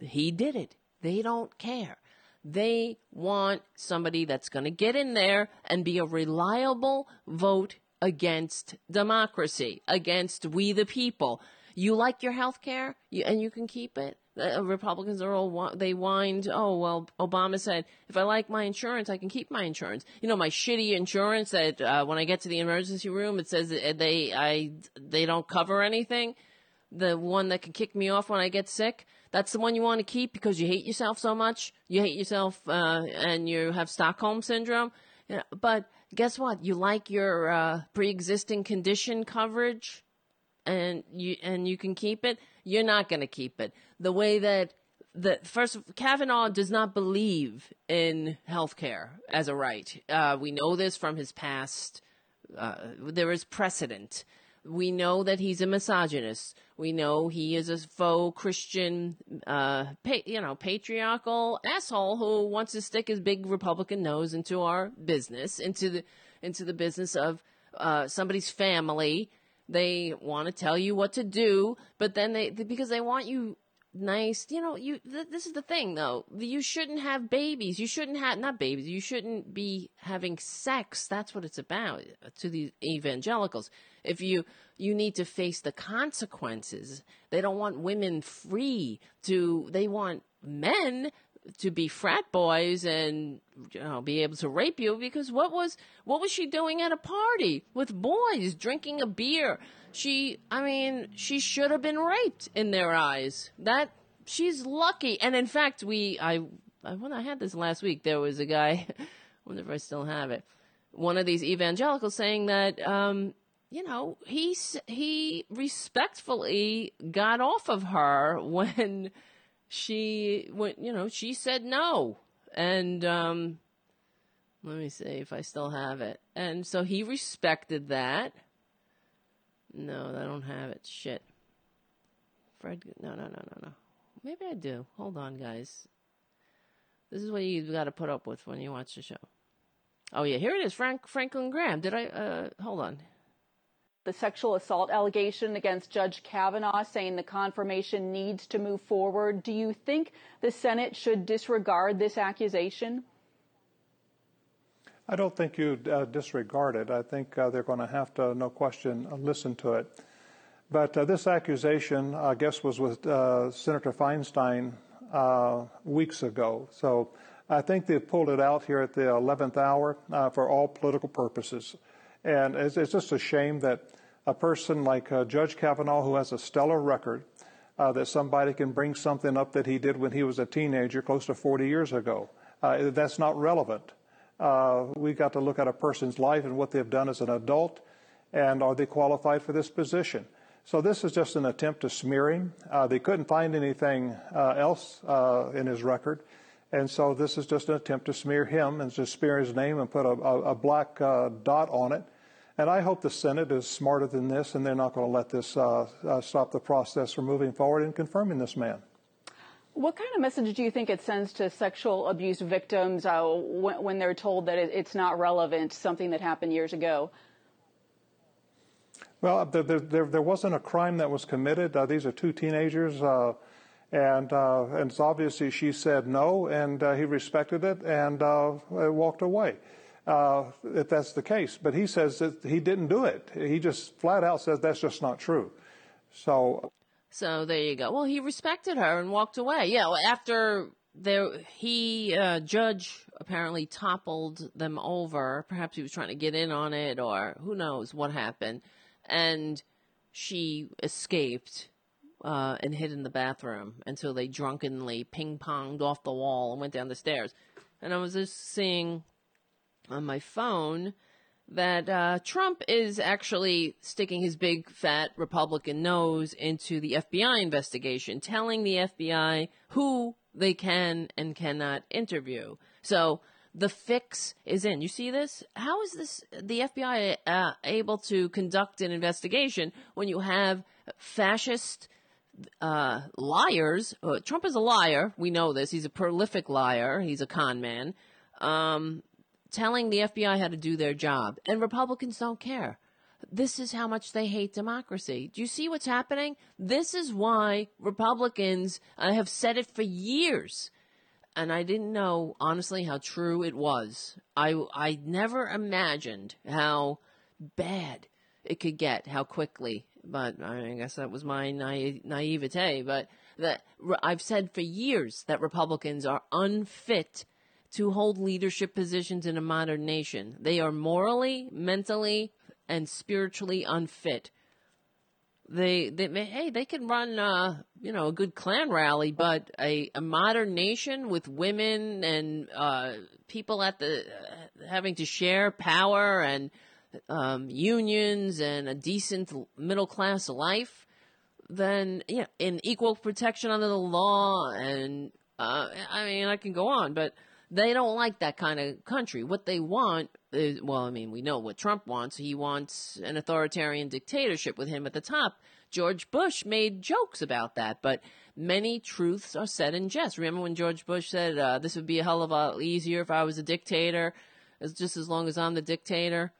he did it. They don't care. They want somebody that's going to get in there and be a reliable vote against democracy, against we the people. You like your health care you, and you can keep it uh, Republicans are all they whined. Oh well, Obama said if I like my insurance, I can keep my insurance. You know, my shitty insurance that uh, when I get to the emergency room, it says they I they don't cover anything. The one that can kick me off when I get sick. That's the one you want to keep because you hate yourself so much. You hate yourself uh, and you have Stockholm syndrome. But guess what? You like your uh, pre-existing condition coverage, and you and you can keep it. You're not going to keep it the way that the first Kavanaugh does not believe in health care as a right. Uh, we know this from his past. Uh, there is precedent. We know that he's a misogynist. We know he is a faux Christian, uh, pa- you know, patriarchal asshole who wants to stick his big Republican nose into our business, into the into the business of uh, somebody's family. They want to tell you what to do, but then they because they want you nice. You know, you th- this is the thing though. You shouldn't have babies. You shouldn't have not babies. You shouldn't be having sex. That's what it's about uh, to the evangelicals. If you you need to face the consequences. They don't want women free to they want men to be frat boys and you know be able to rape you because what was what was she doing at a party with boys drinking a beer? She i mean she should have been raped in their eyes. That she's lucky. And in fact we i i when i had this last week there was a guy I wonder if i still have it one of these evangelicals saying that um you know, he he respectfully got off of her when she went, you know she said no, and um, let me see if I still have it. And so he respected that. No, I don't have it. Shit. Fred, no, no, no, no, no. Maybe I do. Hold on, guys. This is what you got to put up with when you watch the show. Oh yeah, here it is. Frank Franklin Graham. Did I? Uh, hold on the sexual assault allegation against Judge Kavanaugh, saying the confirmation needs to move forward. Do you think the Senate should disregard this accusation? I don't think you uh, disregard it. I think uh, they're going to have to, no question, uh, listen to it. But uh, this accusation, I guess, was with uh, Senator Feinstein uh, weeks ago. So I think they've pulled it out here at the 11th hour for all political purposes. And it's, it's just a shame that a person like uh, Judge Kavanaugh, who has a stellar record, uh, that somebody can bring something up that he did when he was a teenager close to 40 years ago. Uh, that's not relevant. Uh, we got to look at a person's life and what they've done as an adult, and are they qualified for this position? So this is just an attempt to smear him. Uh, they couldn't find anything uh, else in his record. And so this is just an attempt to smear him and to smear his name and put a, a, a black dot on it. And I hope the Senate is smarter than this and they're not going to let this uh, uh, stop the process from moving forward and confirming this man. What kind of message do you think it sends to sexual abuse victims uh, when, when, they're told that it, it's not relevant, something that happened years ago? Well, there, there, there wasn't a crime that was committed. Uh, these are two teenagers. Uh, and, uh, and it's obviously she said no, and uh, he respected it and uh, walked away. Uh, if that's the case, but he says that he didn't do it. He just flat out says that's just not true. So, so there you go. Well, he respected her and walked away. Yeah, after there, he uh, judge apparently toppled them over. Perhaps he was trying to get in on it, or who knows what happened. And she escaped uh, and hid in the bathroom until they drunkenly ping ponged off the wall and went down the stairs. And I was just seeing on my phone that uh, Trump is actually sticking his big fat Republican nose into the FBI investigation, telling the FBI who they can and cannot interview. So the fix is in. You see this? How is this the FBI uh, able to conduct an investigation when you have fascist uh, liars. Uh, Trump is a liar. We know this. He's a prolific liar. He's a con man. Um, telling the FBI how to do their job. And Republicans don't care. This is how much they hate democracy. Do you see what's happening? This is why Republicans uh, have said it for years. And I didn't know, honestly, how true it was. I, I never imagined how bad it could get, how quickly but I guess that was my naive, naivete. But that I've said for years that Republicans are unfit to hold leadership positions in a modern nation. They are morally, mentally, and spiritually unfit. They, they hey, they can run, uh, you know, a good Klan rally, but a, a modern nation with women and uh, people at the uh, having to share power and um, unions and a decent middle class life, then yeah, in equal protection under the law, and uh, I mean I can go on, but They don't like that kind of country. What they want is, well, I mean, we know what Trump wants. He wants an authoritarian dictatorship with him at the top. George Bush made jokes about that, but many truths are said in jest. Remember when George Bush said, uh, this would be a hell of a lot easier if I was a dictator, it's just as long as I'm the dictator?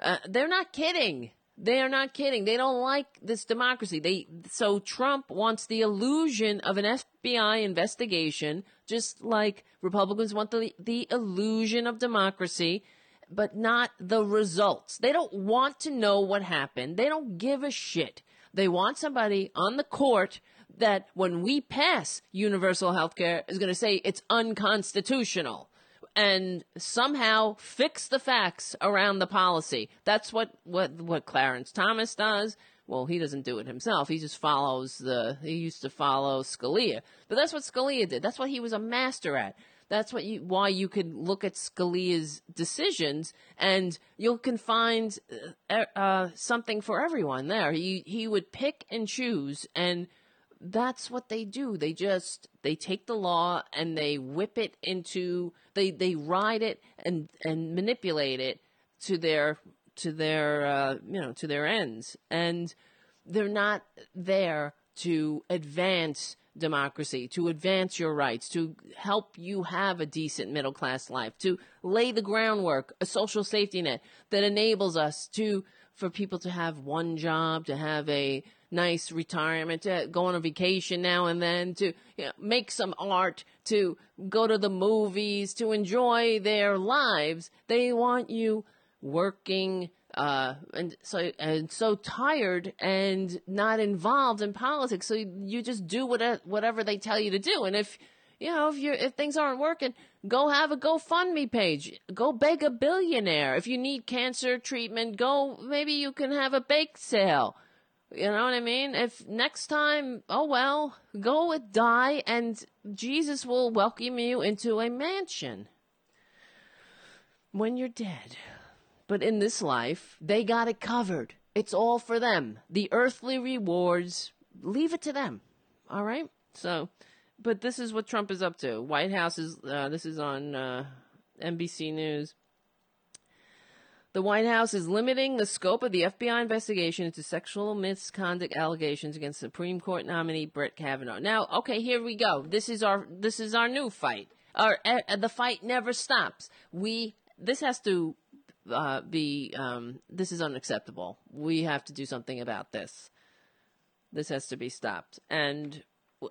Uh, they're not kidding. They are not kidding. They don't like this democracy. They so Trump wants the illusion of an FBI investigation, just like Republicans want the the illusion of democracy, but not the results. They don't want to know what happened. They don't give a shit. They want somebody on the court that when we pass universal health care is going to say it's unconstitutional and somehow fix the facts around the policy. That's what, what, what Clarence Thomas does. Well, he doesn't do it himself. He just follows the, he used to follow Scalia. But that's what Scalia did. That's what he was a master at. That's what you, why you could look at Scalia's decisions and you can find uh, uh, something for everyone there. He, he would pick and choose and that's what they do. They just they take the law and they whip it into they they ride it and and manipulate it to their to their uh, you know to their ends, and they're not there to advance democracy, to advance your rights, to help you have a decent middle class life, to lay the groundwork, a social safety net that enables us to for people to have one job, to have a nice retirement, to go on a vacation now and then, to you know, make some art, to go to the movies, to enjoy their lives. They want you working uh, and so and so tired and not involved in politics. So you, just do whatever whatever they tell you to do. And if you know if you if things aren't working, go have a GoFundMe page. Go beg a billionaire. If you need cancer treatment, go maybe you can have a bake sale. You know what I mean? If next time, oh well, go and die and Jesus will welcome you into a mansion when you're dead. But in this life, they got it covered. It's all for them. The earthly rewards, leave it to them. All right? So, but this is what Trump is up to. White House is, uh, this is on uh, NBC News. The White House is limiting the scope of the FBI investigation into sexual misconduct allegations against Supreme Court nominee Brett Kavanaugh. Now, okay, here we go. This is our this is our new fight. Our uh, the fight never stops. We this has to uh, be um, this is unacceptable. We have to do something about this. This has to be stopped. And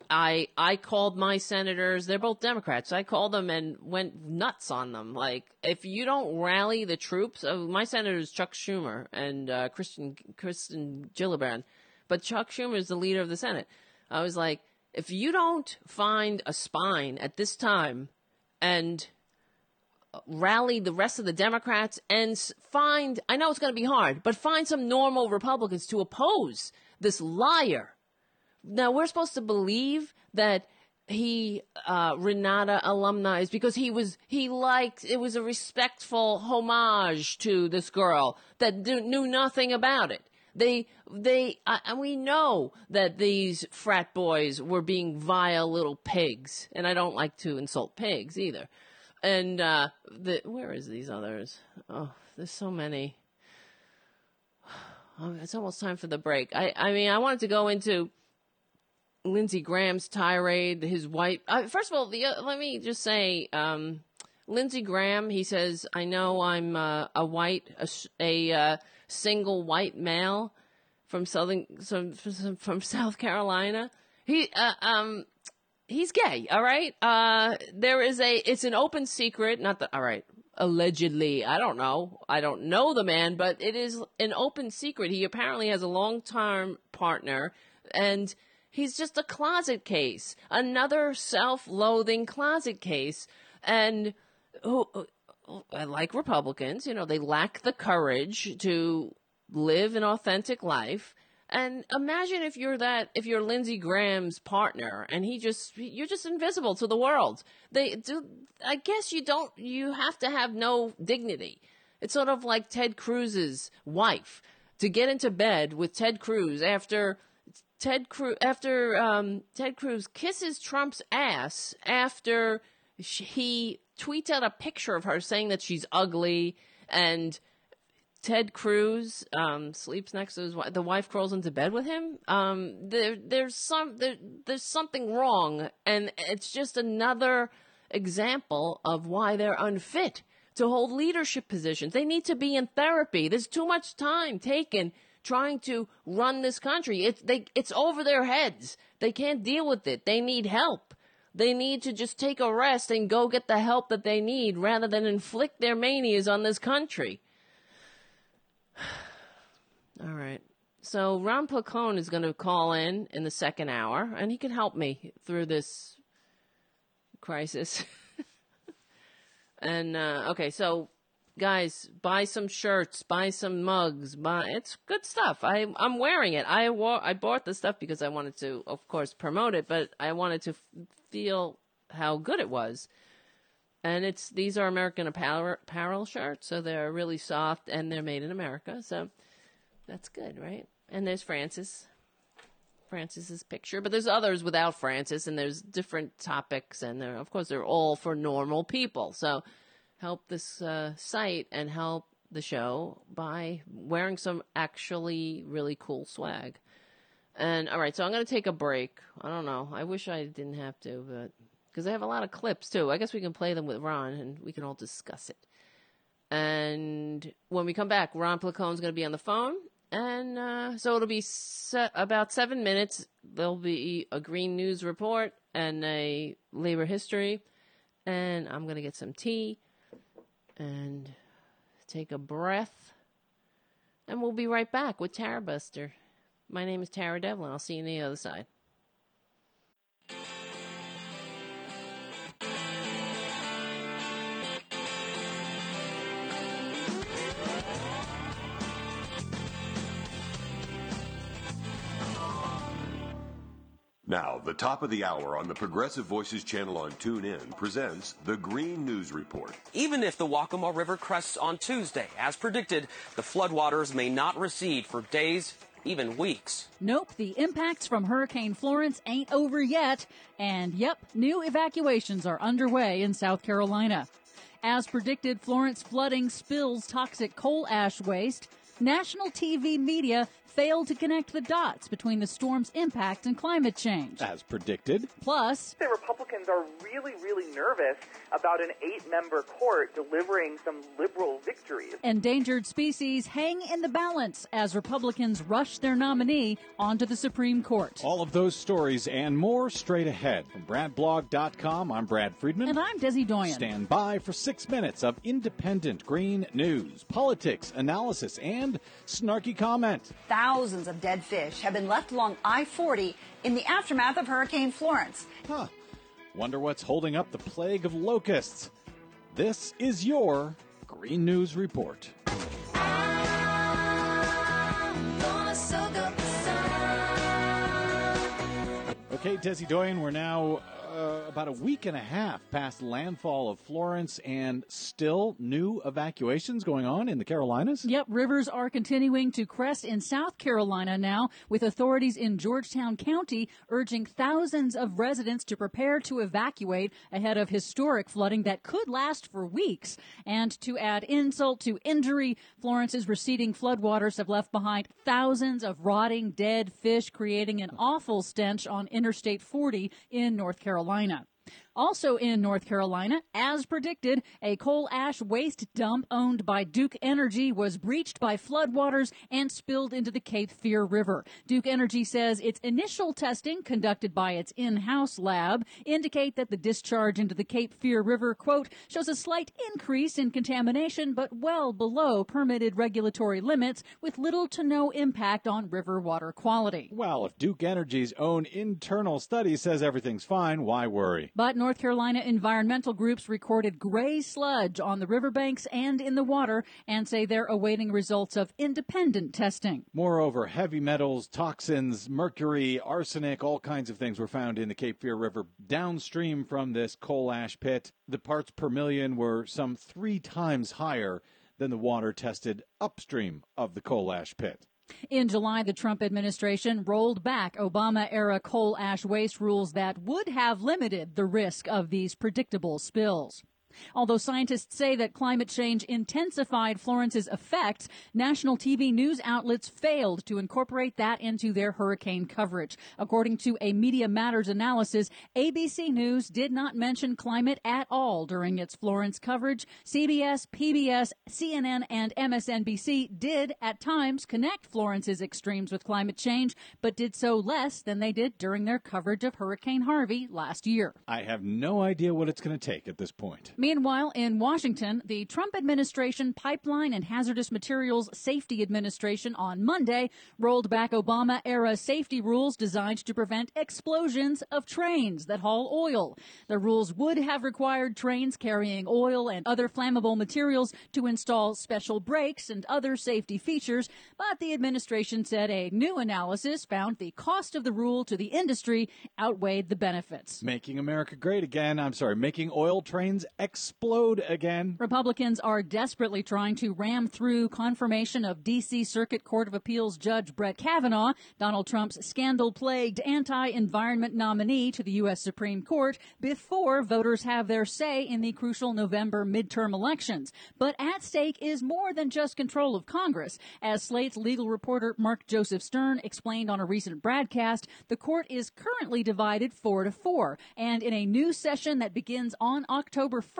I I called my senators. They're both Democrats. I called them and went nuts on them. Like, if you don't rally the troops, uh, my senators Chuck Schumer and uh, Kirsten Kirsten Gillibrand, but Chuck Schumer is the leader of the Senate. I was like, if you don't find a spine at this time and rally the rest of the Democrats and find, I know it's going to be hard, but find some normal Republicans to oppose this liar now we're supposed to believe that he uh, Renate alumni is because he was he liked it was a respectful homage to this girl that knew nothing about it. They they uh, and we know that these frat boys were being vile little pigs, and I don't like to insult pigs either. And uh, the where is these others? Oh, there's so many. Oh, it's almost time for the break. I I mean I wanted to go into Lindsey Graham's tirade, his white. Uh, first of all, the, uh, let me just say, um, Lindsey Graham. He says, "I know I'm uh, a white, a, a uh, single white male from southern, from, from South Carolina. He, uh, um, he's gay. All right. Uh, there is a. It's an open secret. Not that. All right. Allegedly, I don't know. I don't know the man, but it is an open secret. He apparently has a long-term partner, and." He's just a closet case, another self-loathing closet case, and who, I like Republicans, you know, they lack the courage to live an authentic life. And imagine if you're that, if you're Lindsey Graham's partner, and he just, you're just invisible to the world. They do. I guess you don't. You have to have no dignity. It's sort of like Ted Cruz's wife to get into bed with Ted Cruz after Ted Cruz after um, Ted Cruz kisses Trump's ass after he tweets out a picture of her saying that she's ugly and Ted Cruz um, sleeps next to his wife. The wife crawls into bed with him. Um, there, there's some, there, there's something wrong, and it's just another example of why they're unfit to hold leadership positions. They need to be in therapy. There's too much time taken trying to run this country. It's they, it's over their heads. They can't deal with it. They need help. They need to just take a rest and go get the help that they need rather than inflict their manias on this country. All right. So Ron Placone is going to call in in the second hour, and he can help me through this crisis. and uh, okay, so guys, buy some shirts, buy some mugs, buy it's good stuff. I I'm wearing it. I wore I bought the stuff because I wanted to, of course, promote it, but I wanted to f- feel how good it was. And it's these are American apparel, shirts, so they're really soft and they're made in America. So that's good, right? And there's Francis. Francis's picture, but there's others without Francis, and there's different topics, and they're, of course they're all for normal people. So help this uh, site and help the show by wearing some actually really cool swag. And all right, so I'm going to take a break. I don't know. I wish I didn't have to, but because I have a lot of clips too. I guess we can play them with Ron and we can all discuss it. And when we come back, Ron Placone's going to be on the phone. And uh, so it'll be se- about seven minutes. There'll be a green news report and a labor history. And I'm going to get some tea and take a breath. And we'll be right back with Tara Buster. My name is Tara Devlin. I'll see you on the other side. Now, the top of the hour on the Progressive Voices channel on TuneIn presents the Green News Report. Even if the Waccamaw River crests on Tuesday, as predicted, the floodwaters may not recede for days, even weeks. Nope, the impacts from Hurricane Florence ain't over yet. And yep, new evacuations are underway in South Carolina. As predicted, Florence flooding spills toxic coal ash waste. National TV media failed to connect the dots between the storm's impact and climate change. As predicted. Plus, the Republicans are really, really nervous about an eight member court delivering some liberal victories. Endangered species hang in the balance as Republicans rush their nominee onto the Supreme Court. All of those stories and more straight ahead. From BradBlog.com, I'm Brad Friedman. And I'm Desi Doyen. Stand by for six minutes of independent green news, politics, analysis, and snarky comment. Thousands of dead fish have been left along I 40 in the aftermath of Hurricane Florence. Huh. Wonder what's holding up the plague of locusts. This is your Green News Report. Okay, Desi Doyen, we're now uh, uh, about a week and a half past landfall of Florence and still new evacuations going on in the Carolinas? Yep, rivers are continuing to crest in South Carolina now, with authorities in Georgetown County urging thousands of residents to prepare to evacuate ahead of historic flooding that could last for weeks. And to add insult to injury, Florence's receding floodwaters have left behind thousands of rotting dead fish, creating an awful stench on Interstate 40 in North Carolina. Carolina. Also in North Carolina, as predicted, a coal ash waste dump owned by Duke Energy was breached by floodwaters and spilled into the Cape Fear River. Duke Energy says its initial testing conducted by its in-house lab indicate that the discharge into the Cape Fear River, quote, shows a slight increase in contamination, but well below permitted regulatory limits with little to no impact on river water quality. Well, if Duke Energy's own internal study says everything's fine, why worry? But North Carolina environmental groups recorded gray sludge on the riverbanks and in the water and say they're awaiting results of independent testing. Moreover, heavy metals, toxins, mercury, arsenic, all kinds of things were found in the Cape Fear River downstream from this coal ash pit. The parts per million were some three times higher than the water tested upstream of the coal ash pit. In July, the Trump administration rolled back Obama era coal ash waste rules that would have limited the risk of these predictable spills. Although scientists say that climate change intensified Florence's effects, national TV news outlets failed to incorporate that into their hurricane coverage. According to a Media Matters analysis, ABC News did not mention climate at all during its Florence coverage. CBS, PBS, CNN, and MSNBC did at times connect Florence's extremes with climate change, but did so less than they did during their coverage of Hurricane Harvey last year. I have no idea what it's going to take at this point. Meanwhile, in Washington, the Trump administration Pipeline and Hazardous Materials Safety Administration on Monday rolled back Obama era safety rules designed to prevent explosions of trains that haul oil. The rules would have required trains carrying oil and other flammable materials to install special brakes and other safety features, but the administration said a new analysis found the cost of the rule to the industry outweighed the benefits. Making America great again. I'm sorry, making oil trains explode again. Republicans are desperately trying to ram through confirmation of D.C. Circuit Court of Appeals Judge Brett Kavanaugh, Donald Trump's scandal plagued anti environment nominee to the U.S. Supreme Court, before voters have their say in the crucial November midterm elections. But at stake is more than just control of Congress. As Slate's legal reporter Mark Joseph Stern explained on a recent broadcast, the court is currently divided four to four. And in a new session that begins on October 1st,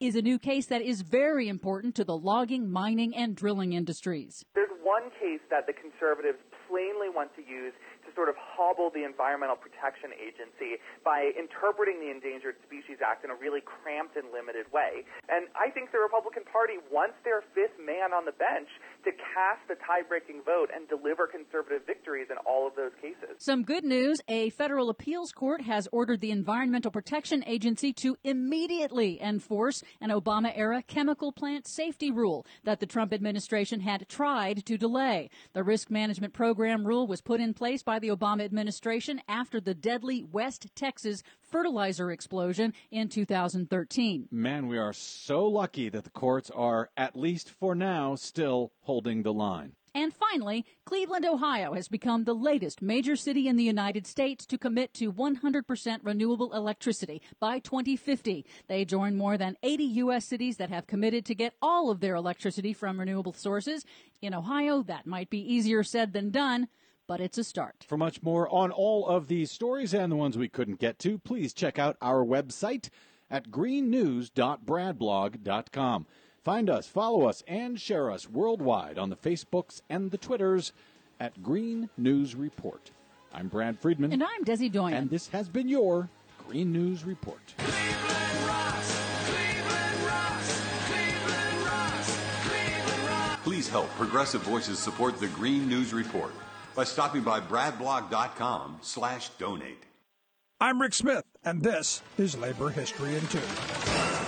is a new case that is very important to the logging, mining, and drilling industries. There's one case that the conservatives plainly want to use sort of hobble the Environmental Protection Agency by interpreting the Endangered Species Act in a really cramped and limited way. And I think the Republican Party wants their fifth man on the bench to cast the tie-breaking vote and deliver conservative victories in all of those cases. Some good news. A federal appeals court has ordered the Environmental Protection Agency to immediately enforce an Obama era chemical plant safety rule that the Trump administration had tried to delay. The risk management program rule was put in place by the Obama administration after the deadly West Texas fertilizer explosion in 2013. Man, we are so lucky that the courts are, at least for now, still holding the line. And finally, Cleveland, Ohio has become the latest major city in the United States to commit to 100% renewable electricity by 2050. They join more than 80 U.S. cities that have committed to get all of their electricity from renewable sources. In Ohio, that might be easier said than done but it's a start. For much more on all of these stories and the ones we couldn't get to, please check out our website at greennews.bradblog.com. Find us, follow us, and share us worldwide on the Facebooks and the Twitters at Green News Report. I'm Brad Friedman. And I'm Desi Doyen. And this has been your Green News Report. Please help Progressive Voices support the Green News Report by stopping by bradblog.com slash donate. I'm Rick Smith, and this is Labor History in Two.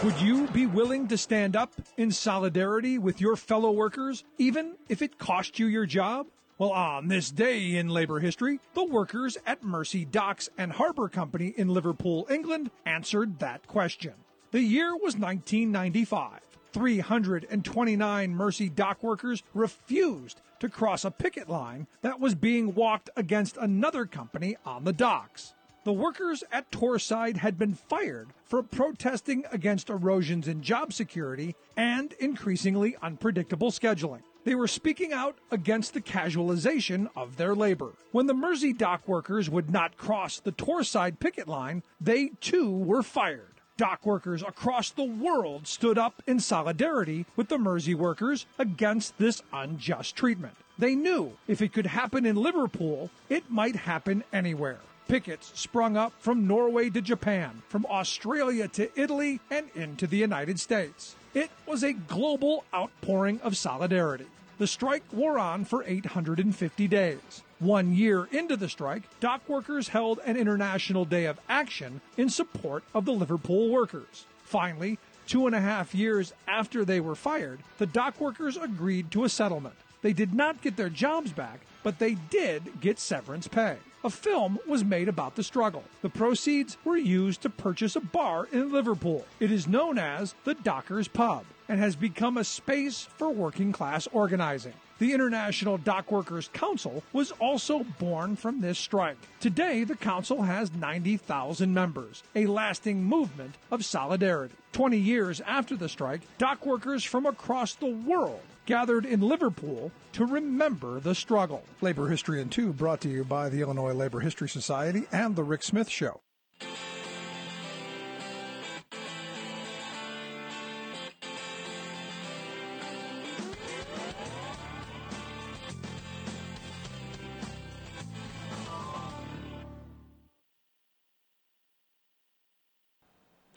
Would you be willing to stand up in solidarity with your fellow workers, even if it cost you your job? Well, on this day in labor history, the workers at Mersey Docks and Harbour Company in Liverpool, England, answered that question. The year was 1995. 329 Mersey dock workers refused to cross a picket line that was being walked against another company on the docks. The workers at Torside had been fired for protesting against erosions in job security and increasingly unpredictable scheduling. They were speaking out against the casualization of their labor. When the Mersey dock workers would not cross the Torside picket line, they too were fired. Dock workers across the world stood up in solidarity with the Mersey workers against this unjust treatment. They knew if it could happen in Liverpool, it might happen anywhere. Pickets sprung up from Norway to Japan, from Australia to Italy, and into the United States. It was a global outpouring of solidarity. The strike wore on for 850 days. One year into the strike, dock workers held an international day of action in support of the Liverpool workers. Finally, two and a half years after they were fired, the dock workers agreed to a settlement. They did not get their jobs back, but they did get severance pay. A film was made about the struggle. The proceeds were used to purchase a bar in Liverpool. It is known as the Dockers Pub and has become a space for working class organizing. The International Dock Workers Council was also born from this strike. Today, the council has 90,000 members, a lasting movement of solidarity. 20 years after the strike, dock workers from across the world gathered in Liverpool to remember the struggle. Labor History in Two brought to you by the Illinois Labor History Society and The Rick Smith Show.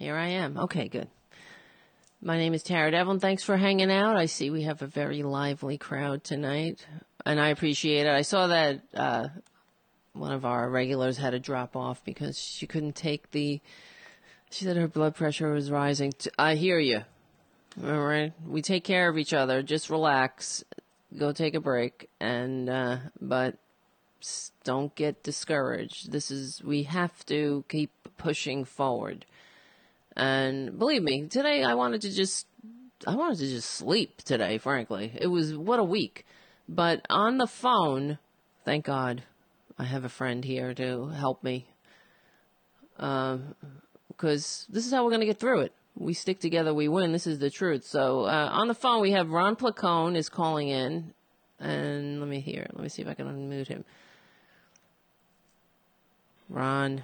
Here I am. Okay, good. My name is Tara Devlin. Thanks for hanging out. I see we have a very lively crowd tonight, and I appreciate it. I saw that uh, one of our regulars had to drop off because she couldn't take the. She said her blood pressure was rising. I hear you. All right, we take care of each other. Just relax. Go take a break, and uh, but don't get discouraged. This is we have to keep pushing forward. And believe me, today I wanted to just, I wanted to just sleep today, frankly. It was, what a week. But on the phone, thank God, I have a friend here to help me. Um, because this is how we're going to get through it. We stick together, we win. This is the truth. So, uh, on the phone, we have Ron Placone is calling in. And let me hear. Let me see if I can unmute him. Ron.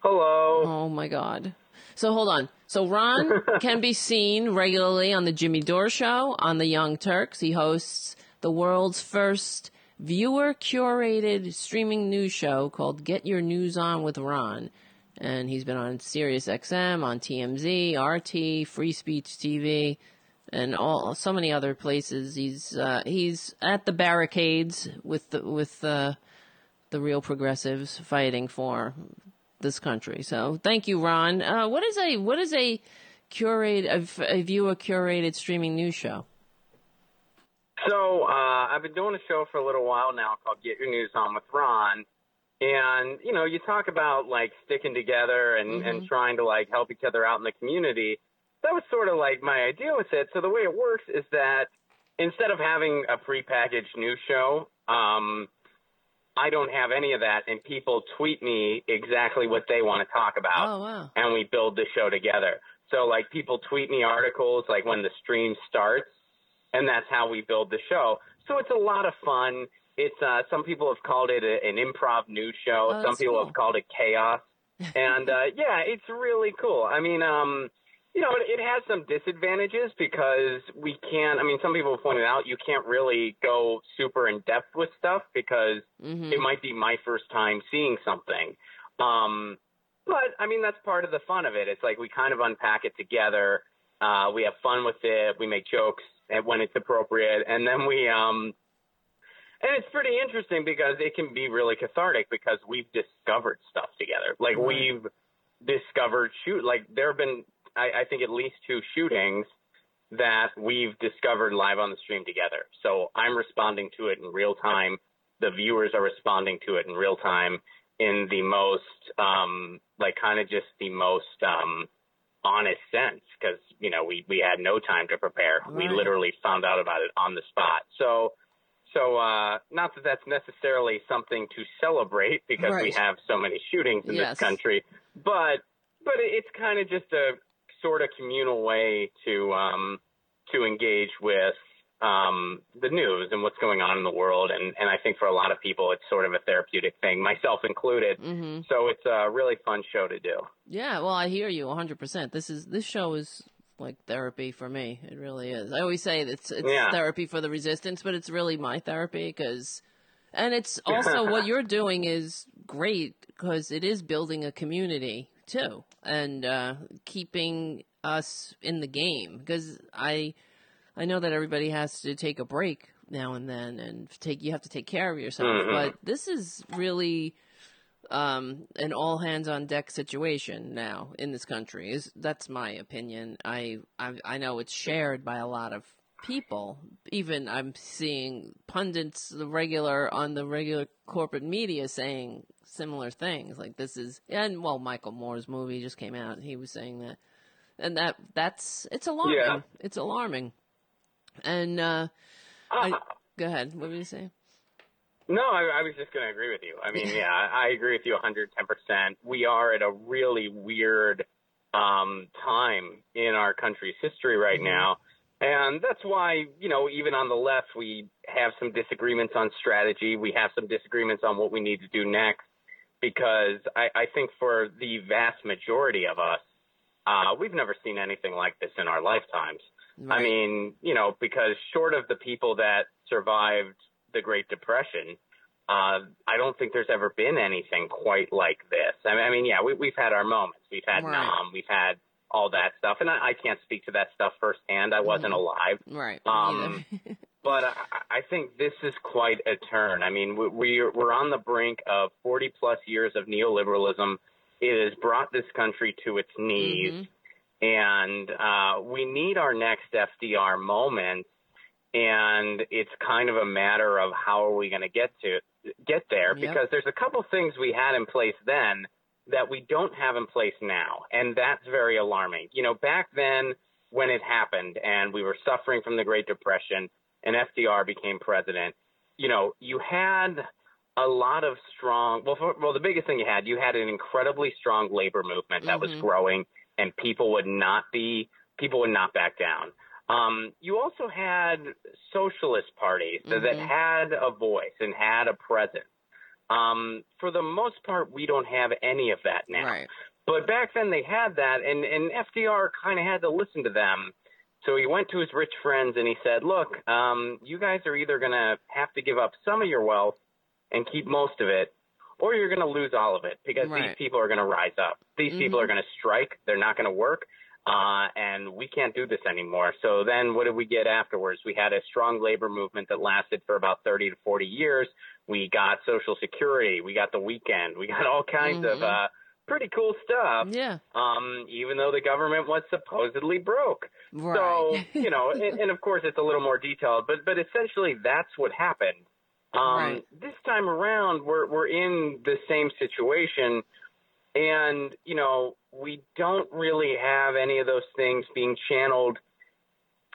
Hello. Oh my God. So hold on. So Ron can be seen regularly on the Jimmy Dore Show on the Young Turks. He hosts the world's first viewer curated streaming news show called Get Your News On with Ron. And he's been on Sirius XM, on TMZ, RT, Free Speech TV, and all so many other places. He's uh, he's at the barricades with the with uh, the real progressives fighting for this country. So thank you, Ron. Uh, what is a what is a curate a, a viewer curated streaming news show? So uh, I've been doing a show for a little while now called Get Your News On with Ron, and you know you talk about like sticking together and mm-hmm. and trying to like help each other out in the community. That was sort of like my idea with it. So the way it works is that instead of having a prepackaged news show, um, I don't have any of that, and people tweet me exactly what they want to talk about, oh, wow. and we build the show together. So like people tweet me articles like when the stream starts, and that's how we build the show. So it's a lot of fun. It's uh, some people have called it a, an improv news show. Oh, some people cool. have called it chaos, and uh, yeah, it's really cool. I mean, um, you know, it, it has some disadvantages because we can't. I mean, some people pointed out you can't really go super in depth with stuff because mm-hmm. it might be my first time seeing something. Um, but I mean, that's part of the fun of it. It's like we kind of unpack it together. Uh, we have fun with it. We make jokes when it's appropriate, and then we. Um, and it's pretty interesting because it can be really cathartic because we've discovered stuff together. Like Right. we've discovered shoot. Like there have been I, I think at least two shootings that we've discovered live on the stream together. So I'm responding to it in real time. The viewers are responding to it in real time in the most, um, like kind of just the most, um, honest sense because, you know, we, we had no time to prepare. We literally found out about it on the spot. So, so, uh, not that that's necessarily something to celebrate because we have so many shootings in Yes. this country, but, but it's kind of just a sort of communal way to um, to engage with um, the news and what's going on in the world. And, and I think for a lot of people, it's sort of a therapeutic thing, myself included. Mm-hmm. So it's a really fun show to do. Yeah, well, I hear you 100%. This is this show is like therapy for me. It really is. I always say that it's it's Yeah. therapy for the resistance, but it's really my therapy because and it's also what you're doing is great because it is building a community too and uh keeping us in the game because I I know that everybody has to take a break now and then and take you have to take care of yourself, Mhm. but this is really um, an all hands on deck situation now in this country. Is that's my opinion. I, I I know it's shared by a lot of people. Even I'm seeing pundits, the regular on the regular corporate media saying similar things. Like this is and well, Michael Moore's movie just came out. and He was saying that, and that that's it's alarming. Yeah. It's alarming, and uh, I Go ahead. What were you saying? No, I, I was just going to agree with you. I mean, yeah, I, agree with you 110%. We are at a really weird um, time in our country's history right Mhm. now. And that's why, you know, even on the left, we have some disagreements on strategy. We have some disagreements on what we need to do next. Because I, I think for the vast majority of us, uh, we've never seen anything like this in our lifetimes. I mean, you know, because short of the people that survived the Great Depression, uh, I don't think there's ever been anything quite like this. I mean, I mean yeah, we, we've had our moments. We've had Right. Nam, we've had all that stuff, and I, I can't speak to that stuff firsthand. I wasn't Mhm. alive. Right. Um, but I, I think this is quite a turn. I mean, we, we're we're on the brink of 40 plus years of neoliberalism. It has brought this country to its knees, and uh, we need our next FDR moment. And it's kind of a matter of how are we going to get to get there Yep. because there's a couple things we had in place then that we don't have in place now, and that's very alarming. You know, back then when it happened and we were suffering from the Great Depression and FDR became president, you know, you had a lot of strong. Well, for, well, the biggest thing you had, you had an incredibly strong labor movement that was Mhm. growing, and people would not be people would not back down. Um, you also had socialist parties that- that had a voice and had a presence. Um, for the most part, we don't have any of that now. Right. But back then they had that, and, and FDR kind of had to listen to them. So he went to his rich friends and he said, Look, um, you guys are either going to have to give up some of your wealth and keep most of it, or you're going to lose all of it because these people are going to rise up. These people Mhm. are going to strike. They're not going to work. Uh, and we can't do this anymore. So then what did we get afterwards? We had a strong labor movement that lasted for about 30 to 40 years. We got Social Security. We got the weekend. We got all kinds of Mhm. uh, pretty cool stuff. Yeah. Um, even though the government was supposedly broke. Right. So, you know, and, and of course it's a little more detailed, but but essentially that's what happened. Um, Right. This time around, we're we're in the same situation, and you know we don't really have any of those things being channeled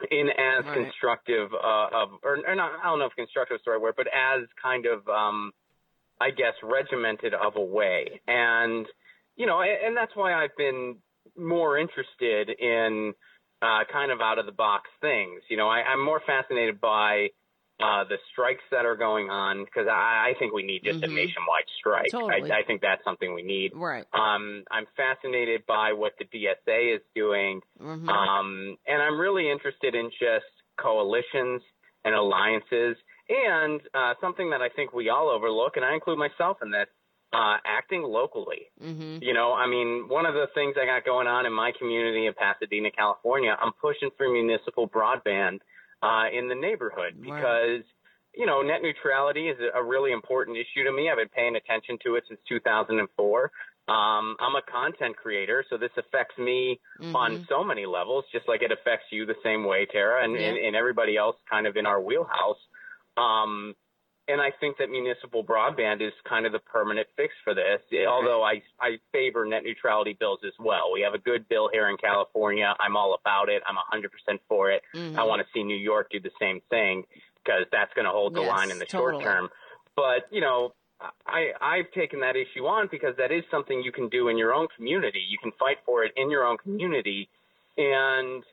in as Right. constructive uh, of or, or not, I don't know if constructive is the right word, but as kind of um, I guess regimented of a way, and you know, and, and that's why I've been more interested in uh, kind of out of the box things. You know, I, I'm more fascinated by uh, the strikes that are going on because I, I think we need just a Mhm. nationwide strike. Totally. I, I think that's something we need. Right. Um, I'm fascinated by what the DSA is doing, Mhm. um, and I'm really interested in just coalitions and alliances, and uh, something that I think we all overlook, and I include myself in this, uh, acting locally. Mhm. You know, I mean, one of the things I got going on in my community of Pasadena, California, I'm pushing for municipal broadband uh, in the neighborhood because, you know, net neutrality is a really important issue to me. I've been paying attention to it since 2004. Um, I'm a content creator, so this affects me on Mhm. so many levels, just like it affects you the same way, Tara, and, Yeah. and, and everybody else kind of in our wheelhouse. Um, and I think that municipal broadband is kind of the permanent fix for this. Although I I favor net neutrality bills as well. We have a good bill here in California. I'm all about it. I'm 100% for it. Mhm. I want to see New York do the same thing because that's going to hold the Yes, line in the totally. short term. But you know, I I've taken that issue on because that is something you can do in your own community. You can fight for it in your own community, and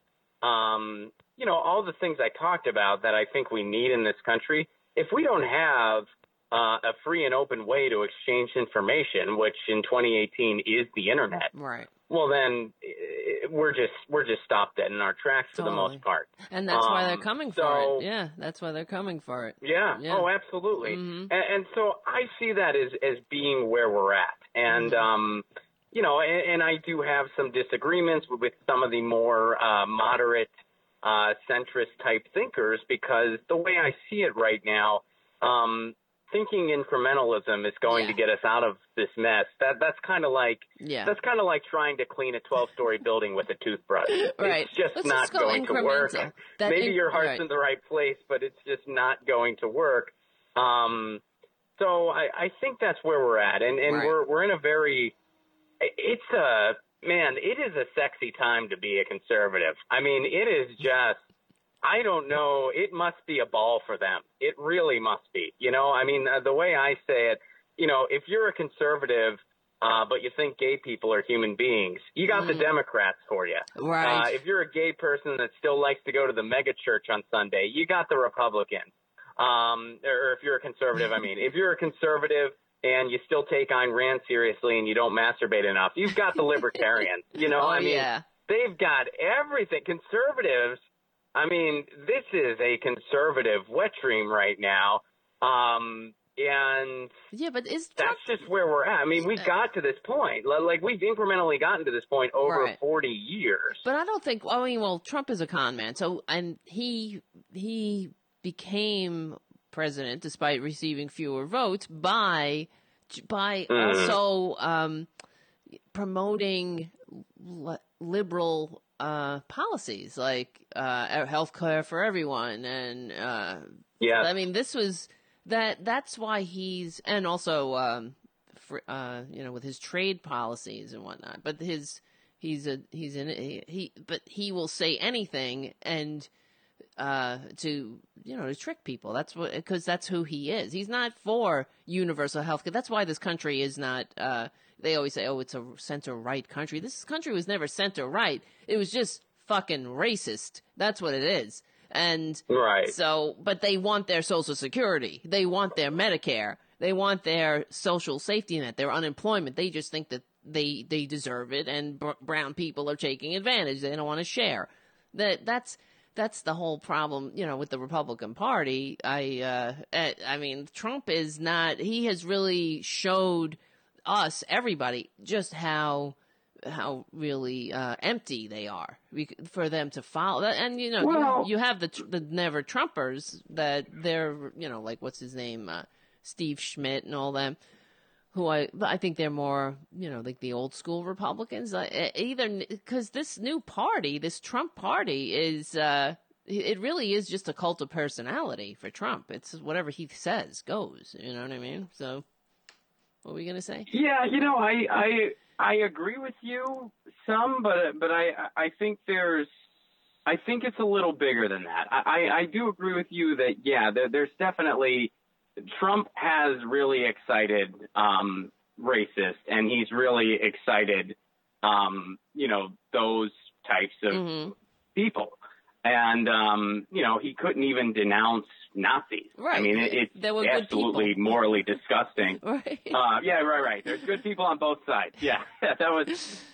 um, you know all the things I talked about that I think we need in this country. If we don't have uh, a free and open way to exchange information, which in 2018 is the internet, Right. well then eh, we're just we're just stopped dead in our tracks for the most part. And that's why they're Um, coming for so- it. Yeah, that's why they're coming for it. Yeah. Yeah. Oh, absolutely. Mhm. And, and so I see that as as being where we're at, and Mm-hmm. um, you know, and, and I do have some disagreements with, with some of the more uh, moderate, uh, centrist type thinkers because the way I see it right now, um, thinking incrementalism is going to get us out of this mess. That that's kind of like Yeah. that's kind of like trying to clean a 12 story building with a toothbrush. Right. It's just Let's not just go going to work. That Maybe in- your heart's right. in the right place, but it's just not going to work. Um, so I, I think that's where we're at, and and Right. we're we're in a very it's a man. It is a sexy time to be a conservative. I mean, it is just I don't know. It must be a ball for them. It really must be. You know, I mean, uh, the way I say it, you know, if you're a conservative, uh, but you think gay people are human beings, you got the Democrats for you. Right. Uh, if you're a gay person that still likes to go to the mega church on Sunday, you got the Republicans. Um, or if you're a conservative, I mean, if you're a conservative and you still take Ayn Rand seriously and you don't masturbate enough, you've got the libertarians. you know, Oh, I mean, yeah. they've got everything. Conservatives, I mean, this is a conservative wet dream right now. Um, and yeah, but is that's just where we're at. I mean, we got to this point. Like we've incrementally gotten to this point over Right. 40 years. But I don't think. I mean, well, Trump is a con man. So, and he he became president despite receiving fewer votes by by Mm. also um, promoting li- liberal uh, policies like uh, health care for everyone, and uh, Yeah. I mean, this was that. That's why he's and also um, for, uh, you know with his trade policies and whatnot. But his he's a he's in he, he but he will say anything and uh to you know to trick people. That's what because that's who he is. He's not for universal health care. That's why this country is not uh they always say oh it's a center right country. This country was never center right. It was just fucking racist. That's what it is. And Right. so but they want their social security. They want their medicare. They want their social safety net their unemployment. They just think that they they deserve it and br- brown people are taking advantage. They don't want to share. That that's that's the whole problem, you know, with the Republican Party. I, uh, eh, I mean, Trump is not. He has really showed us, everybody, just how how really uh, empty they are for them to follow. And you know, Well- you, you have the the never Trumpers that they're, you know, like what's his name, uh, Steve Schmidt and all them who I I think they're more you know like the old school Republicans. Uh, either because this new party this Trump party is uh it really is just a cult of personality for Trump. It's whatever he says goes you know what I mean? So what were we gonna say? Yeah, you know, I I I agree with you some, but but I I think there's I think it's a little bigger than that. I I, I do agree with you that yeah, there, there's definitely Trump has really excited um racists and he's really excited um you know those types of Mm-hmm. people. And um you know, he couldn't even denounce Nazis. Right. I mean, it, it's There were good absolutely morally disgusting. right Uh, yeah, right, right. There's good people on both sides. Yeah, that was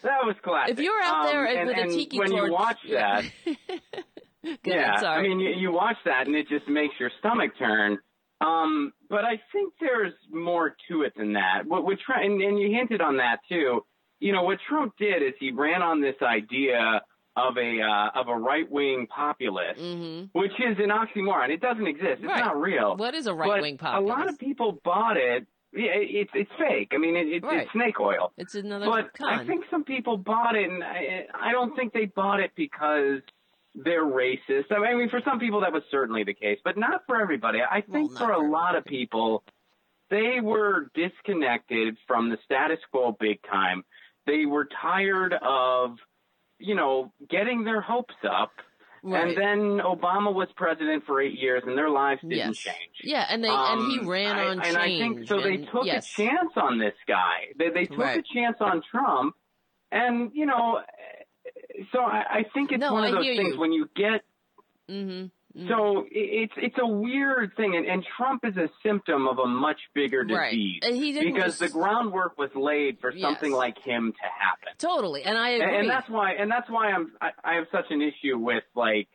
that was classic. if you're out there Um, and, with a and tiki when torch you watch that, yeah, sorry. I mean, you, you watch that and it just makes your stomach turn. Um, but I think there's more to it than that. What, what Trump, and, and you hinted on that too. You know, what Trump did is he ran on this idea of a uh, of a right wing populist, which is an oxymoron. It doesn't exist. It's Mm-hmm. Right. not real. What is a right-wing populist? A lot of people bought it. Yeah, it's it's fake. I mean, it, it, Right. it's snake oil. it's another But con I think some people bought it, and I, I don't think they bought it because they're racist. I mean, for some people that was certainly the case, but not for everybody. I think for a lot of people, they were disconnected from the status quo big time. They were tired of, you know, getting their hopes up. Right. And then Obama was president for eight years, and their lives didn't Yes. change. yeah and they and he Um, ran I- on and I think change so. They took yes. a chance on this guy. They they took Right. a chance on Trump, and you know, so I, I think it's No, one of I those things you. when you get. mm-hmm. So it's it's a weird thing, and, and Trump is a symptom of a much bigger Right. disease And didn't because just- the groundwork was laid for Yes. something like him to happen. totally and I And, agree and that's why, and that's why I'm, I, I have such an issue with like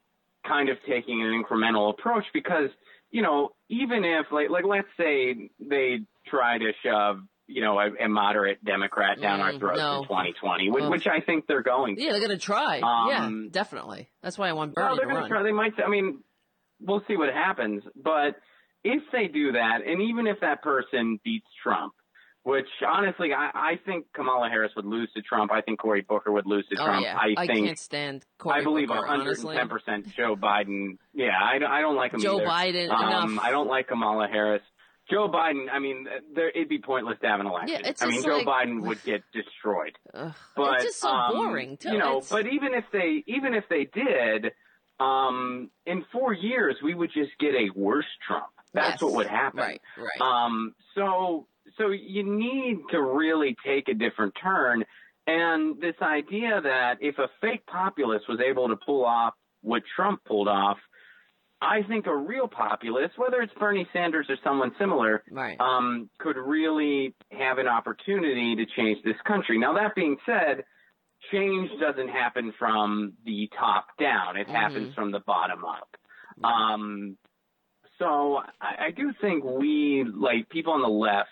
kind of taking an incremental approach because, you know, even if like, like let's say they try to shove, you know, a, a moderate Democrat down our Mm, throats no. in 2020, which, which I think they're going to. Yeah, they're gonna try. Um, yeah, definitely. That's why I want Well, Bernie they're to going run. to try. They might. I mean, we'll see what happens. But if they do that, and even if that person beats Trump, which honestly, I, I think Kamala Harris would lose to Trump. I think Cory Booker would lose to oh Trump. yeah, I think can't stand Cory I believe Booker, 110 percent Joe Biden. Yeah, I, don't- I don't like him. Joe either. Biden, Um, enough. I don't like Kamala Harris. Joe Biden. I mean, there, it'd be pointless to have an election. Yeah, it's I mean, Joe like- Biden would get destroyed. Ugh, But it's just so um, boring too. You know, It's- but even if they even if they did, um, in four years we would just get a worse Trump. That's Yes. what would happen. Right, right. Um, so, so you need to really take a different turn. And this idea that if a fake populist was able to pull off what Trump pulled off, I think a real populist, whether it's Bernie Sanders or someone similar, Right. um, could really have an opportunity to change this country. Now, that being said, change doesn't happen from the top down. It happens from the bottom up. Um, so I, I do think we, like people on the left,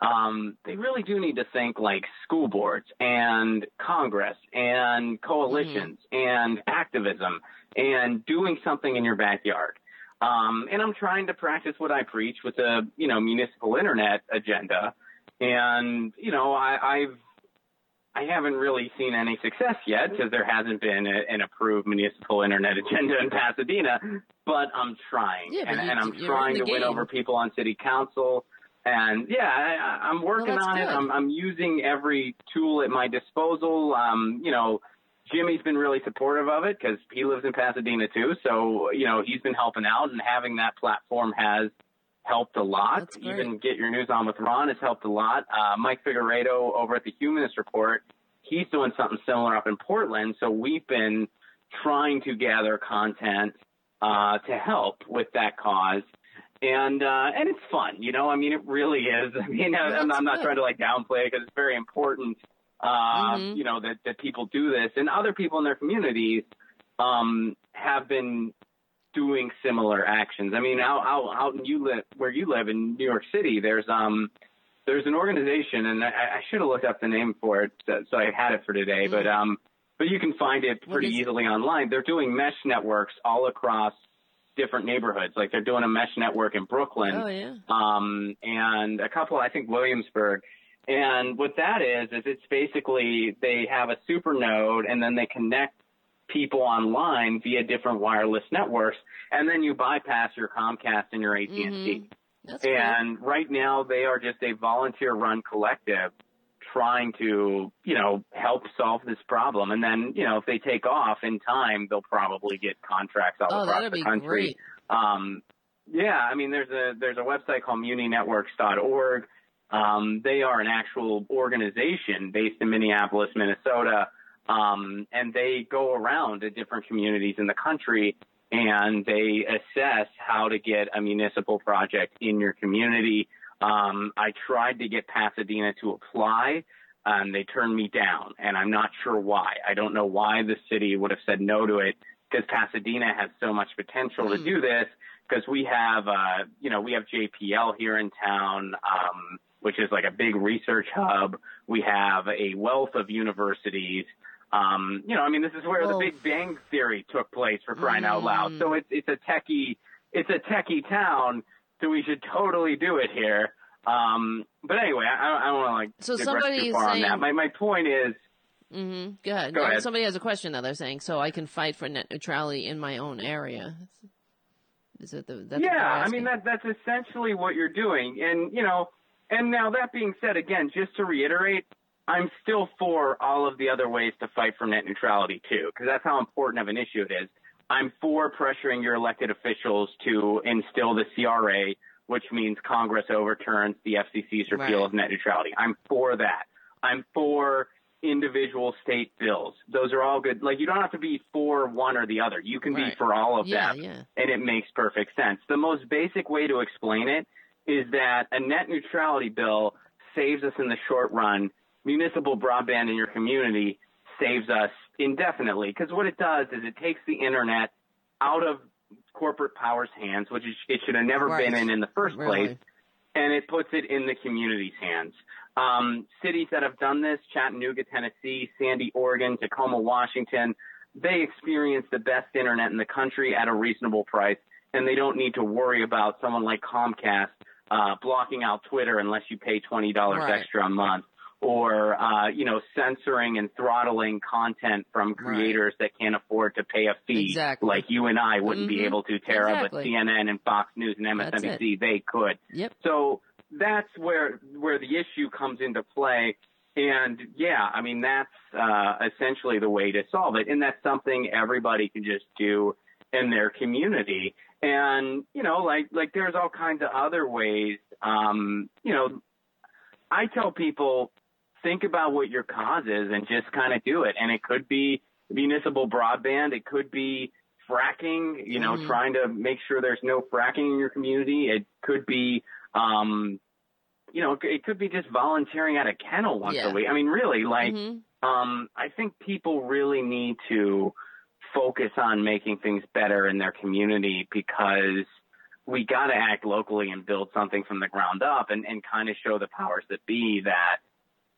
um, they really do need to think like school boards and Congress and coalitions and activism and doing something in your backyard. Um, and I'm trying to practice what I preach with a, you know, municipal internet agenda. And, you know, I, I've, I haven't really seen any success yet because there hasn't been a, an approved municipal internet agenda in Pasadena, but I'm trying. Yeah, and, you- and I'm trying to win over people on city council. And yeah, I, I'm working that's on it. I'm, I'm using every tool at my disposal. Um, you know, Jimmy's been really supportive of it because he lives in Pasadena too. So, you know, he's been helping out and having that platform has helped a lot. Even Get Your News On with Ron has helped a lot. Uh, Mike Figueredo over at the Humanist Report, he's doing something similar up in Portland. So we've been trying to gather content uh, to help with that cause. And uh, and it's fun, you know. I mean, it really is. I mean, I'm, I'm not trying to like downplay it because it's very important uh, Mhm. you know, that, that people do this and other people in their communities, um, have been doing similar actions. I mean, out, out, out in you live, where you live in New York City, there's, um, there's an organization and I, I should have looked up the name for it. So, so I had it for today, but, um, but you can find it pretty it? easily online. They're doing mesh networks all across different neighborhoods. Like they're doing a mesh network in Brooklyn Oh yeah. um, and a couple, I think Williamsburg. And what that is, is it's basically they have a super node and then they connect people online via different wireless networks, and then you bypass your Comcast and your AT&T. Mm-hmm. That's great. And right now they are just a volunteer-run collective trying to, you know, help solve this problem. And then, you know, if they take off in time, they'll probably get contracts all Oh, across the be country. great. Um, yeah, I mean, there's a there's a website called MuniNetworks.org. Um, they are an actual organization based in Minneapolis, Minnesota, um, and they go around to different communities in the country and they assess how to get a municipal project in your community. Um, I tried to get Pasadena to apply. and they turned me down, and I'm not sure why. I don't know why the city would have said no to it because Pasadena has so much potential to do this because we have, uh, you know, we have JPL here in town, um, which is like a big research hub. We have a wealth of universities. Um, you know, I mean, this is where the Oh. Big Bang Theory took place for crying out loud. So it's it's a techie, it's a techie town. So we should totally do it here. Um, but anyway, I, I don't want to like So somebody too is far on that. My my point is, Mm-hmm. Go ahead. Go No, ahead. Somebody has a question that They're saying, so I can fight for net neutrality in my own area. Is it the? That's yeah, I mean that that's essentially what you're doing, and you know, and now that being said, again, just to reiterate, I'm still for all of the other ways to fight for net neutrality too, because that's how important of an issue it is. I'm for pressuring your elected officials to instill the CRA, which means Congress overturns the FCC's repeal Right. of net neutrality. I'm for that. I'm for individual state bills. Those are all good. Like you don't have to be for one or the other. You can be for all of Yeah, them yeah. and it makes perfect sense. The most basic way to explain it is that a net neutrality bill saves us in the short run. Municipal broadband in your community saves us indefinitely because what it does is it takes the internet out of corporate power's hands, which it should have never been in in the first Really. place, and it puts it in the community's hands. Um, cities that have done this, Chattanooga, Tennessee, Sandy, Oregon, Tacoma, Washington, they experience the best internet in the country at a reasonable price, and they don't need to worry about someone like Comcast uh, blocking out Twitter unless you pay twenty dollars Right. extra a month, or uh, you know censoring and throttling content from creators that can't afford to pay a fee, Exactly. like you and I wouldn't be Mhm. able to, Tara, Exactly. but CNN and Fox News and MSNBC they could. Yep. So that's where where the issue comes into play. And yeah, I mean that's uh, essentially the way to solve it, and that's something everybody can just do in their community. And, you know, like, like there's all kinds of other ways, um, you know, I tell people, think about what your cause is and just kind of do it. And it could be municipal broadband. It could be fracking, you know, Mhm. trying to make sure there's no fracking in your community. It could be, um, you know, it could be just volunteering at a kennel once Yeah. a week. I mean, really, like, Mhm. um, I think people really need to focus on making things better in their community because we got to act locally and build something from the ground up and, and kind of show the powers that be that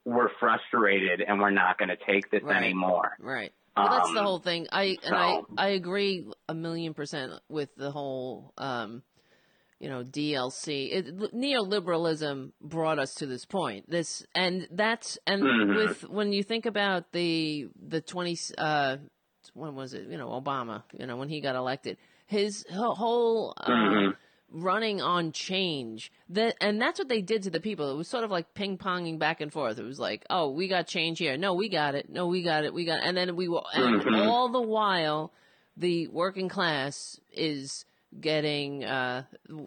we're frustrated and we're not going to take this Right. anymore. Right. Well, that's the Um, whole thing. I and I so- I agree a million percent with the whole um, you know DLC. It, neoliberalism brought us to this point. This and that's and Mhm. with when you think about the the twenty uh, when was it? You know Obama. You know when he got elected, his whole. Uh, Mhm. running on change that and that's what they did to the people it was sort of like ping-ponging back and forth it was like oh we got change here no we got it no we got it we got It. and then we will and Mhm. all the while the working class is getting uh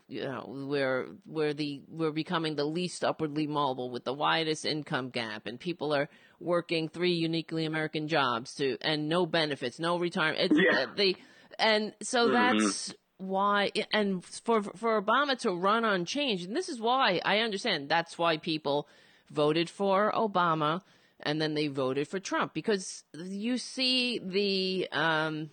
you know we're we're the we're becoming the least upwardly mobile with the widest income gap and people are working three uniquely american jobs to and no benefits no retirement it's Yeah. uh, the and so Mhm. that's why and for for Obama to run on change and this is why I understand that's why people voted for Obama and then they voted for Trump because you see the um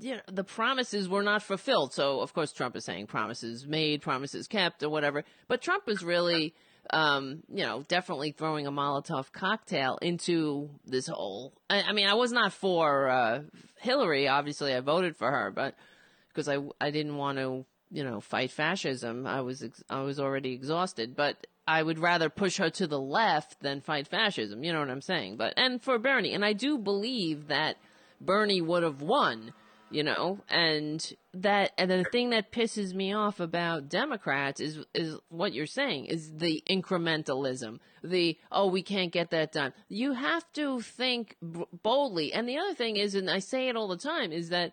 you know, the promises were not fulfilled. So of course Trump is saying promises made, promises kept, or whatever. But Trump is really, um, you know, definitely throwing a Molotov cocktail into this whole. I, I mean, I was not for uh, Hillary. Obviously, I voted for her, but because I I didn't want to, you know, fight fascism. I was ex- I was already exhausted, but. I would rather push her to the left than fight fascism. You know what I'm saying? But and for Bernie, and I do believe that Bernie would have won you know? And that and the thing that pisses me off about democrats is is what you're saying is the incrementalism. The oh we can't get that done. You have to think boldly. And the other thing is and i say it all the time is that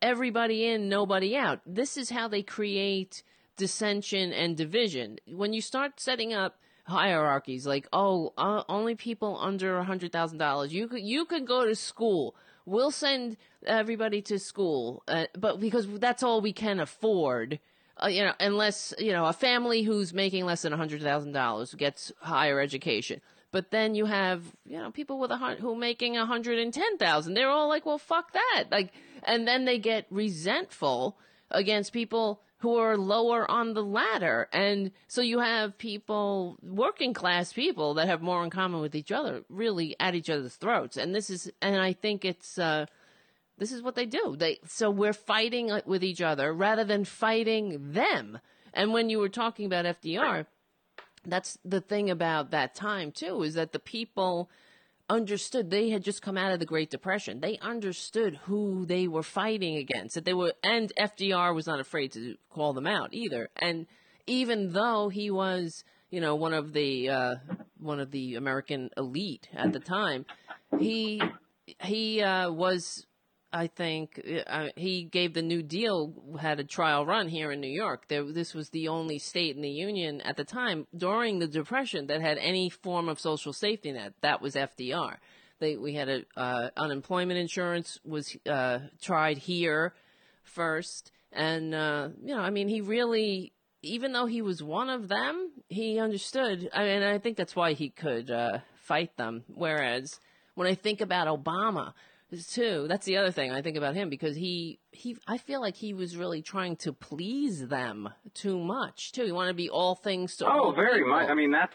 everybody in nobody out. This is how they create dissension and division. When you start setting up hierarchies like oh uh, only people under a hundred thousand dollars you could you could go to school we'll send everybody to school uh, but because that's all we can afford uh, you know unless you know a family who's making less than a hundred thousand dollars gets higher education. But then you have you know people with a who are making a hundred and ten thousand. They're all like well fuck that. Like and then they get resentful against people who are lower on the ladder. And so you have people, working class people that have more in common with each other, really at each other's throats. And this is, and I think it's, uh, this is what they do. They, so we're fighting with each other rather than fighting them. And when you were talking about FDR, that's the thing about that time too, is that the people understood they had just come out of the Great Depression. They understood who they were fighting against. That they were, and FDR was not afraid to call them out either. And even though he was, you know, one of the uh, one of the American elite at the time, he he uh, was. I think uh, he gave the New Deal had a trial run here in New York. There, this was the only state in the union at the time during the Depression that had any form of social safety net. That was FDR. They, we had a uh, unemployment insurance was uh, tried here first, and uh, you know, I mean, he really, even though he was one of them, he understood. I mean, I think that's why he could uh, fight them. Whereas when I think about Obama too. That's the other thing I think about him because he he I feel like he was really trying to please them too much too. He wanted to be all things to Oh, very people. much. I mean, that's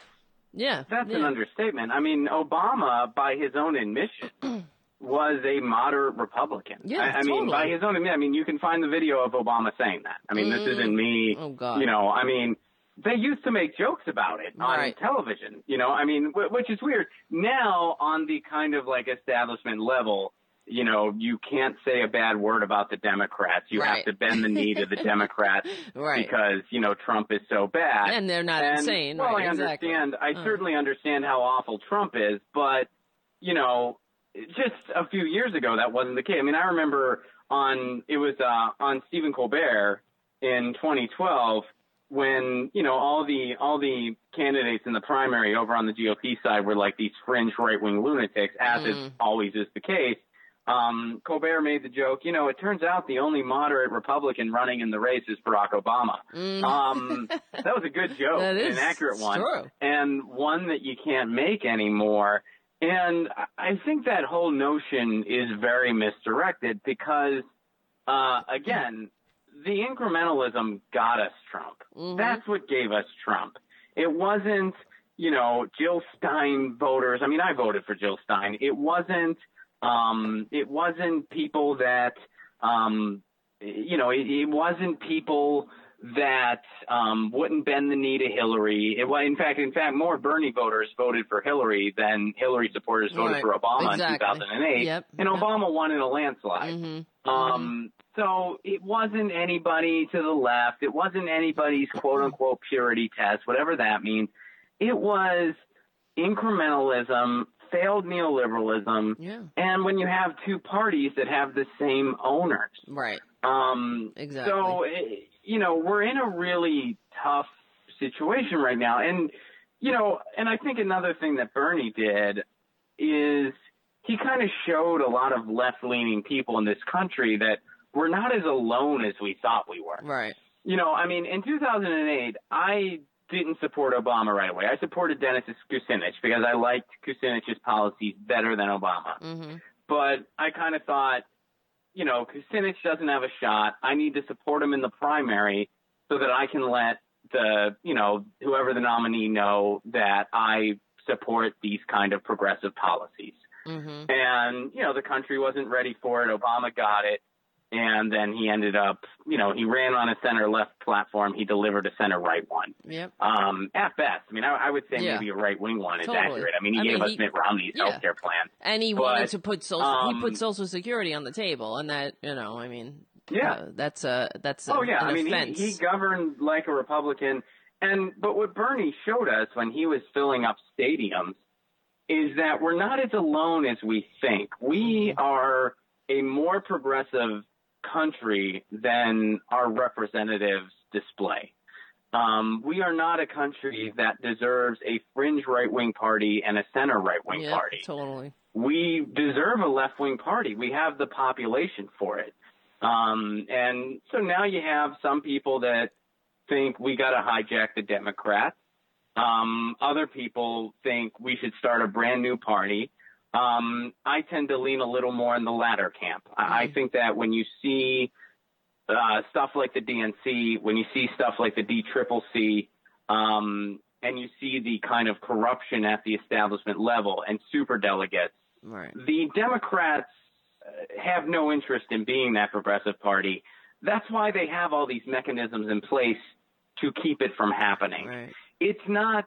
yeah, that's an understatement. I mean, Obama, by his own admission, was a moderate Republican. Yeah, I, I mean, by his own admission, I mean, you can find the video of Obama saying that. I mean, this Mm. isn't me. Oh, God. You know, I mean, they used to make jokes about it on Right. television. You know, I mean, wh- which is weird. Now, on the kind of like establishment level. You know, you can't say a bad word about the Democrats. You Right. have to bend the knee to the Democrats Right. because you know Trump is so bad. And they're not And, insane, Well, right, I exactly. understand. I Uh. certainly understand how awful Trump is, but you know, just a few years ago, that wasn't the case. I mean, I remember on it was uh, on Stephen Colbert in 2012 when you know all the all the candidates in the primary over on the GOP side were like these fringe right wing lunatics, as Mm. it always is the case. Um, Colbert made the joke, you know, it turns out the only moderate Republican running in the race is Barack Obama. Mm. Um, that was a good joke, an accurate one, true. and one that you can't make anymore. And I- I think that whole notion is very misdirected because, uh, again, the incrementalism got us Trump. That's what gave us Trump. It wasn't, you know, Jill Stein voters. I mean, I voted for Jill Stein. It wasn't, um, it wasn't people that, um, you know, it, it wasn't people that um, wouldn't bend the knee to Hillary. It in fact, in fact, more Bernie voters voted for Hillary than Hillary supporters voted Right. for Obama Exactly. in 2008, Yep. and Yep. Obama won in a landslide. Mm-hmm. Um, so it wasn't anybody to the left. It wasn't anybody's quote unquote purity test, whatever that means. It was incrementalism, failed neoliberalism, Yeah. and when you have two parties that have the same owners. Right. Um, Exactly. So, eh, you know, we're in a really tough situation right now. And, you know, and I think another thing that Bernie did is he kind of showed a lot of left leaning people in this country that we're not as alone as we thought we were. Right. You know, I mean, in 2008, I didn't support Obama right away. I supported Dennis Kucinich because I liked Kucinich's policies better than Obama. Mm-hmm. But I kind of thought, you know, Kucinich doesn't have a shot. I need to support him in the primary so that I can let the, you know, whoever the nominee know that I support these kind of progressive policies. Mm-hmm. And, you know, the country wasn't ready for it. Obama got it. And then he ended up, you know, he ran on a center left platform. He delivered a center right one. Yep. Um, at best, I mean, I, I would say Yeah. maybe a right wing one is Totally. accurate. I mean, he I gave mean, us he- Mitt Romney's yeah. healthcare plan. And he But, wanted to put social. he um, put Social Security on the table, and that you know, I mean, Yeah. uh, that's a that's a, Oh yeah, an I mean he, he governed like a Republican, and but what Bernie showed us when he was filling up stadiums is that we're not as alone as we think. We are a more progressive country than our representatives display. Um, we are not a country that deserves a fringe right wing party and a center right wing party totally. we deserve a left wing party. We have the population for it. Um, and so now you have some people that think we got to hijack the Democrats. Um, other people think we should start a brand new party. Um, I tend to lean a little more in the latter camp. I, I think that when you see uh, stuff like the DNC, when you see stuff like the D Triple C, um, and you see the kind of corruption at the establishment level and super delegates, Right. the Democrats uh, have no interest in being that progressive party. That's why they have all these mechanisms in place to keep it from happening. Right. It's not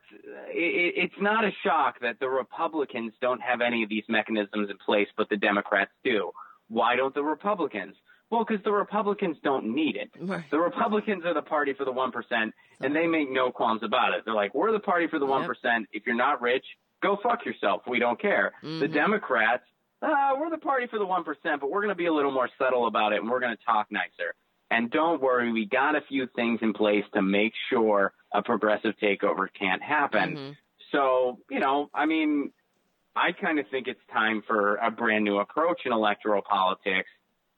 it, it's not a shock that the Republicans don't have any of these mechanisms in place, but the Democrats do. Why don't the Republicans? Well, because the Republicans don't need it. Right. The Republicans are the party for the one percent, and they make no qualms about it. They're like, we're the party for the one If you're not rich, go fuck yourself. We don't care. The Mhm. Democrats, uh, we're the party for the one percent, but we're going to be a little more subtle about it, and we're going to talk nicer. And don't worry, we got a few things in place to make sure a progressive takeover can't happen. Mm-hmm. So, you know, I mean, I kind of think it's time for a brand new approach in electoral politics.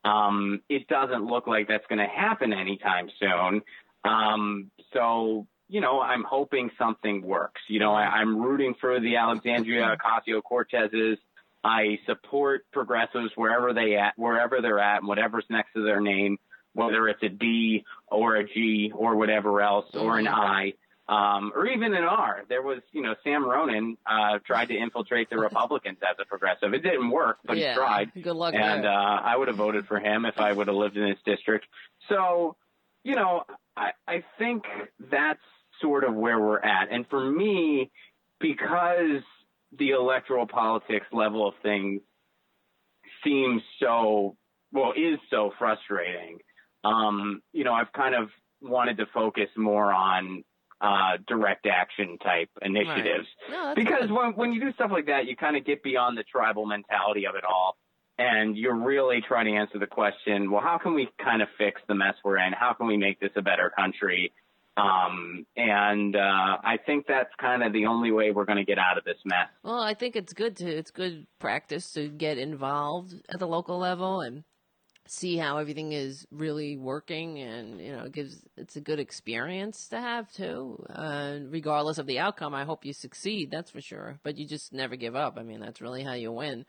Um, it doesn't look like that's going to happen anytime soon. Um, so, you know, I'm hoping something works. You know, I, I'm rooting for the Alexandria Ocasio Cortezes. I support progressives wherever they at, wherever they're at, and whatever's next to their name, whether it's a D or a G or whatever else, or an I, um, or even an R. There was, you know, Sam Ronan uh, tried to infiltrate the Republicans as a progressive. It didn't work, but yeah. he tried. Good luck And uh, I would have voted for him if I would have lived in his district. So, you know, I, I think that's sort of where we're at. And for me, because the electoral politics level of things seems so, well, is so frustrating, um, you know, I've kind of wanted to focus more on uh, direct action type initiatives. No, because good. when, when you do stuff like that, you kind of get beyond the tribal mentality of it all. And you're really trying to answer the question, well, how can we kind of fix the mess we're in? How can we make this a better country? Um, and uh, I think that's kind of the only way we're going to get out of this mess. Well, I think it's good to it's good practice to get involved at the local level and see how everything is really working and you know it gives it's a good experience to have too uh, regardless of the outcome. I hope you succeed that's for sure. But you just never give up. I mean that's really how you win.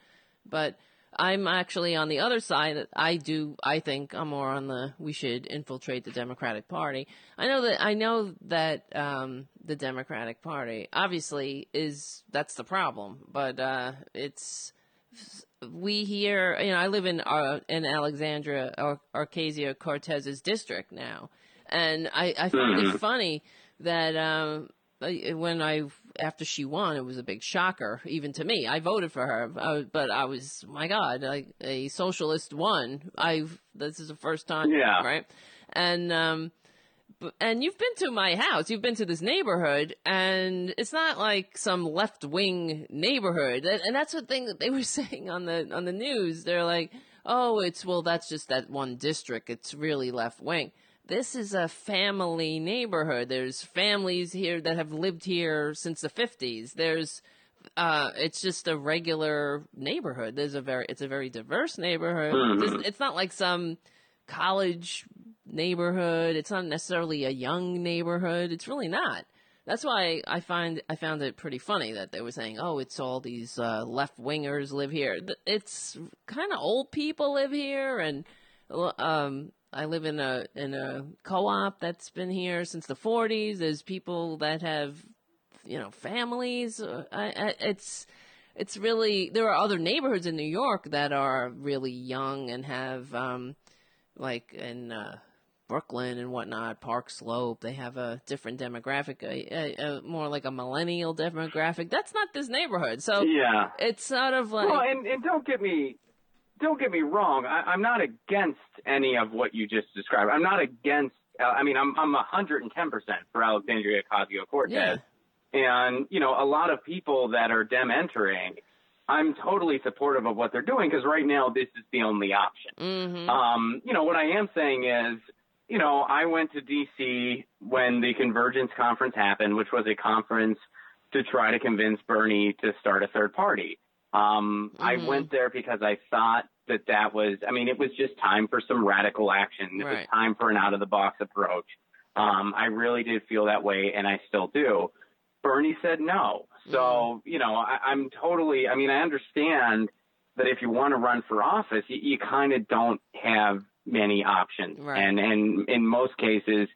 But i'm actually on the other side. I do i think i'm more on the we should infiltrate the democratic party. I know that i know that um, the democratic party obviously is that's the problem. But uh, it's we here, you know, I live in uh, in Alexandria, Ar- Arcasia Cortez's district now, and I, I find it funny that um, when I after she won, it was a big shocker even to me. I voted for her, uh, but I was my God, like a socialist won. I this is the first time, Yeah. right? And um, and you've been to my house. You've been to this neighborhood, and it's not like some left wing neighborhood. And, that's the thing that they were saying on the on the news. They're like, "Oh, it's well, that's just that one district. It's really left wing." This is a family neighborhood. There's families here that have lived here since the 50s. There's uh, it's just a regular neighborhood. There's a very, it's a very diverse neighborhood. Mhm. There's- It's not like some college neighborhood. It's not necessarily a young neighborhood. It's really not. That's why I find I found it pretty funny that they were saying, "Oh, it's all these uh, left wingers live here." It's kind of old people live here, and um, I live in a in a co-op that's been here since the '40s. There's people that have, you know, families. Uh, I, I, it's it's really there are other neighborhoods in New York that are really young and have um, like in uh, Brooklyn and whatnot, Park Slope. They have a different demographic, a, a, a more like a millennial demographic. That's not this neighborhood, so Yeah. it's sort of like well, and, and don't get me don't get me wrong. I, I'm not against any of what you just described. I'm not against. Uh, I mean, I'm I'm 110 percent for Alexandria Ocasio Cortez, and you know, a lot of people that are dem entering. I'm totally supportive of what they're doing because right now this is the only option. Mm-hmm. Um, you know, what I am saying is, you know, I went to DC when the Convergence Conference happened, which was a conference to try to convince Bernie to start a third party. Um, I Mhm. went there because I thought that that was, I mean, it was just time for some radical action. It was time for an out of the box approach. Um, I really did feel that way, and I still do. Bernie said no. So, you know, I, I'm totally, I mean, I understand that if you want to run for office, you, you kind of don't have many options. Right. And, and in most cases,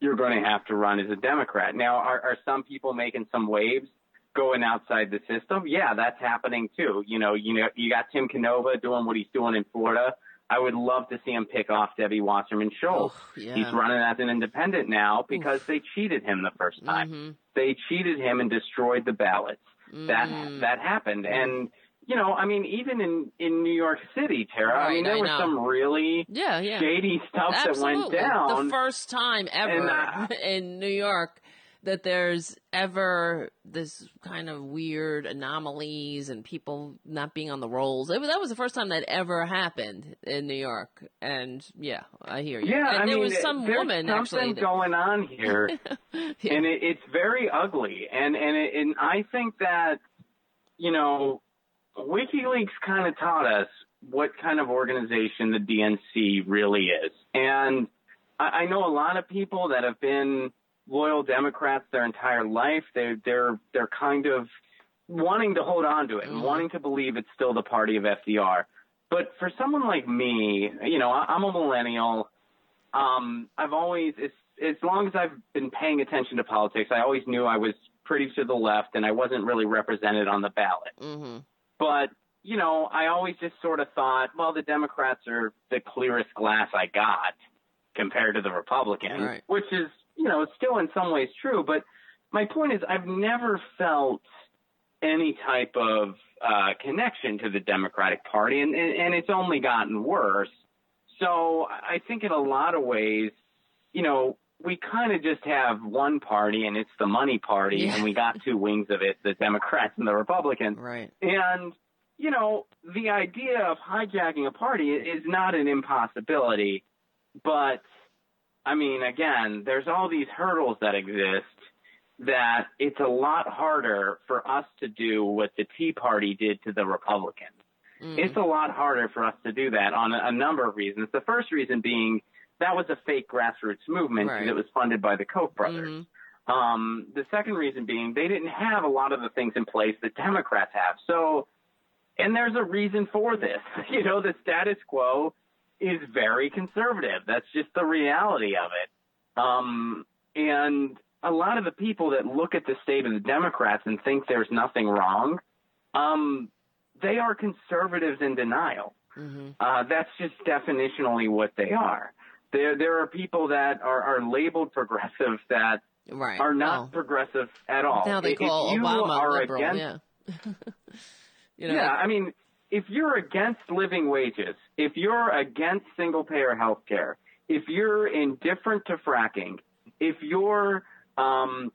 you're going to have to run as a Democrat. Now, are, are some people making some waves going outside the system? Yeah, that's happening too. You know, you know, you got Tim Canova doing what he's doing in Florida. I would love to see him pick off Debbie Wasserman Schultz. yeah. He's running as an independent now because they cheated him the first time. Mm-hmm. They cheated him and destroyed the ballots. That Mm. that happened, and you know, I mean, even in in New York City, Tara. I mean, there I was know. some really yeah, yeah. shady stuff Absolutely. that went down. The first time ever And, uh, in New York that there's ever this kind of weird anomalies and people not being on the rolls. It that was the first time that ever happened in New York. And yeah, I hear you. Yeah, and I there mean, was some woman something actually. that- going on here, and it, it's very ugly. And and it, and I think that you know, WikiLeaks kind of taught us what kind of organization the DNC really is. And I, I know a lot of people that have been loyal Democrats their entire life. They they're they're kind of wanting to hold on to it and wanting to believe it's still the party of FDR. But for someone like me, you know, I, I'm a millennial. Um, I've always, as, as long as I've been paying attention to politics, I always knew I was pretty to the left and I wasn't really represented on the ballot. mm-hmm. But, you know, I always just sort of thought, well, the Democrats are the clearest glass I got compared to the Republicans, Right. which is, you know, still in some ways true. But my point is, I've never felt any type of uh, connection to the Democratic Party, and, and, and it's only gotten worse. So I think in a lot of ways, you know, we kind of just have one party and it's the money party Yeah. and we got two wings of it, the Democrats and the Republicans. Right. And, you know, the idea of hijacking a party is not an impossibility, but I mean, again, there's all these hurdles that exist that it's a lot harder for us to do what the Tea Party did to the Republicans. Mm. It's a lot harder for us to do that on a, a number of reasons. The first reason being that was a fake grassroots movement Right. that was funded by the Koch brothers. Mm-hmm. Um, the second reason being they didn't have a lot of the things in place that Democrats have. So, and there's a reason for this. You know, the status quo is very conservative. That's just the reality of it. Um, and a lot of the people that look at the state of the Democrats and think there's nothing wrong, um, they are conservatives in denial. Mm-hmm. Uh, that's just definitionally what they are. There, there are people that are, are labeled progressive that Right. are not Well, progressive at all. Now they If call you Obama are liberal. against yeah. you know, yeah, I mean, if you're against living wages, if you're against single payer health care, if you're indifferent to fracking, if you're um,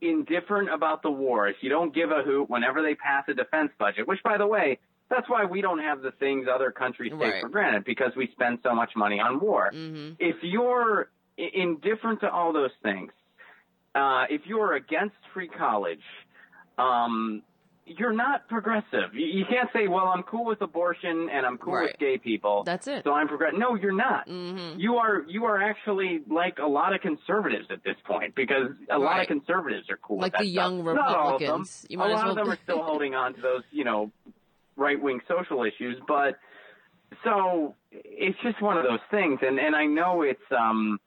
indifferent about the war, if you don't give a hoot whenever they pass a defense budget, which, by the way, that's why we don't have the things other countries take Right. for granted because we spend so much money on war. Mm-hmm. If you're indifferent to all those things, uh, if you're against free college, um, you're not progressive. You, you can't say, "Well, I'm cool with abortion and I'm cool with gay people." That's it. So I'm progressive. No, you're not. Mm-hmm. You are you are actually like a lot of conservatives at this point because a lot of conservatives are cool Like with that the young stuff. Not all of them. Republicans. You might a lot of them are still holding on to those, you know, right wing social issues, but so it's just one of those things. And and I know it's um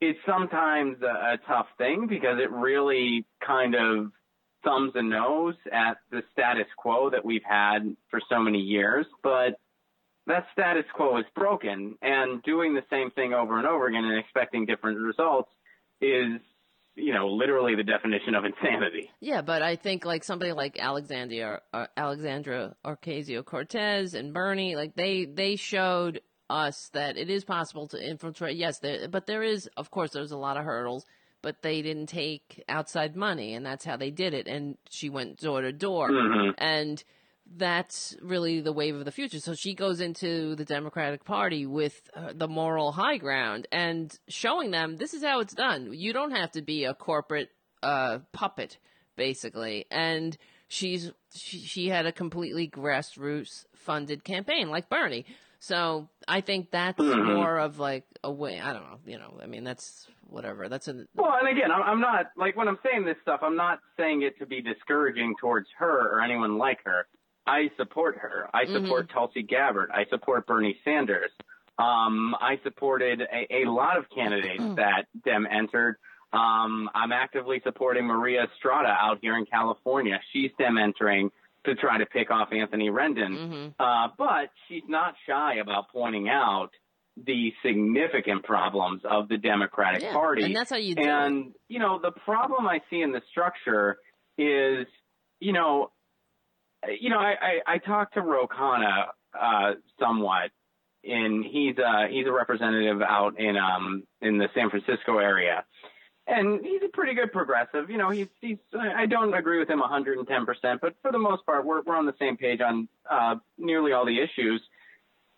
it's sometimes a, a tough thing because it really kind of thumbs a nose at the status quo that we've had for so many years, but that status quo is broken. And doing the same thing over and over again and expecting different results is you know literally the definition of insanity. Yeah, but I think like somebody like Alexandria, uh, Alexandra Ocasio Cortez and Bernie, like they they showed us that it is possible to infiltrate. Yes, there, but there is, of course, there's a lot of hurdles. But they didn't take outside money, and that's how they did it. And she went door to door, Mhm. and that's really the wave of the future. So she goes into the Democratic Party with uh, the moral high ground and showing them this is how it's done. You don't have to be a corporate uh, puppet, basically. And she's she, she had a completely grassroots funded campaign like Bernie. So I think that's Mhm. more of like a way. I don't know. You know, I mean, that's whatever. That's a Well, and again, I'm not like when I'm saying this stuff, I'm not saying it to be discouraging towards her or anyone like her. I support her. I support Tulsi Gabbard. I support Bernie Sanders. Um, I supported a, a lot of candidates that Dem entered. Um, I'm actively supporting Maria Estrada out here in California. She's Dem entering to try to pick off Anthony Rendon. Uh, but she's not shy about pointing out the significant problems of the Democratic Yeah, Party. and that's how you do it. And, you know, the problem I see in the structure is, you know, you know, I, I, I talked to Ro Khanna, uh, somewhat, and he's uh he's a representative out in um in the San Francisco area, and he's a pretty good progressive. You know, he's he's I don't agree with him 110 percent, but for the most part, we're we're on the same page on uh nearly all the issues.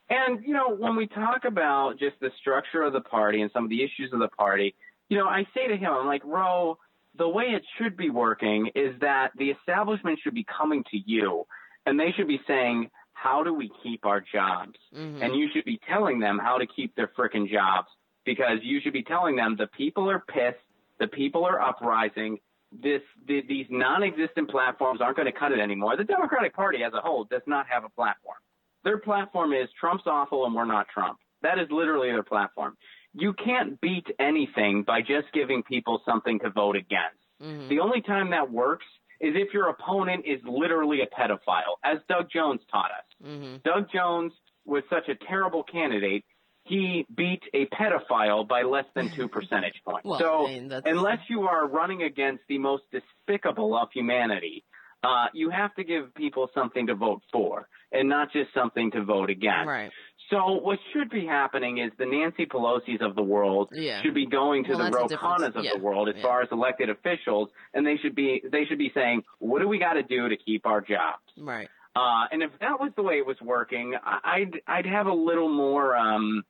And you know, when we talk about just the structure of the party and some of the issues of the party, you know, I say to him, I'm like, Ro, the way it should be working is that the establishment should be coming to you and they should be saying, how do we keep our jobs? Mhm. And you should be telling them how to keep their frickin' jobs because you should be telling them the people are pissed, the people are uprising. This the, these non-existent platforms aren't going to cut it anymore. The Democratic Party as a whole does not have a platform. Their platform is Trump's awful and we're not Trump. That is literally their platform. You can't beat anything by just giving people something to vote against. Mm-hmm. The only time that works is if your opponent is literally a pedophile, as Doug Jones taught us. Mm-hmm. Doug Jones was such a terrible candidate, he beat a pedophile by less than two percentage points. Well, so, I mean, unless you are running against the most despicable of humanity, uh, you have to give people something to vote for and not just something to vote against. Right. So what should be happening is the Nancy Pelosi's of the world Yeah. should be going to Well, the that's a Ro difference. Khannas of Yeah. the world as Yeah. far as elected officials, and they should be they should be saying, what do we got to do to keep our jobs? Right. Uh, and if that was the way it was working, I'd I'd have a little more. Um,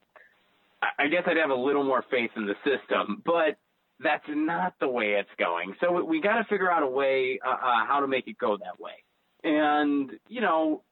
I guess I'd have a little more faith in the system, but that's not the way it's going. So we- got to figure out a way uh, uh, how to make it go that way. And you know,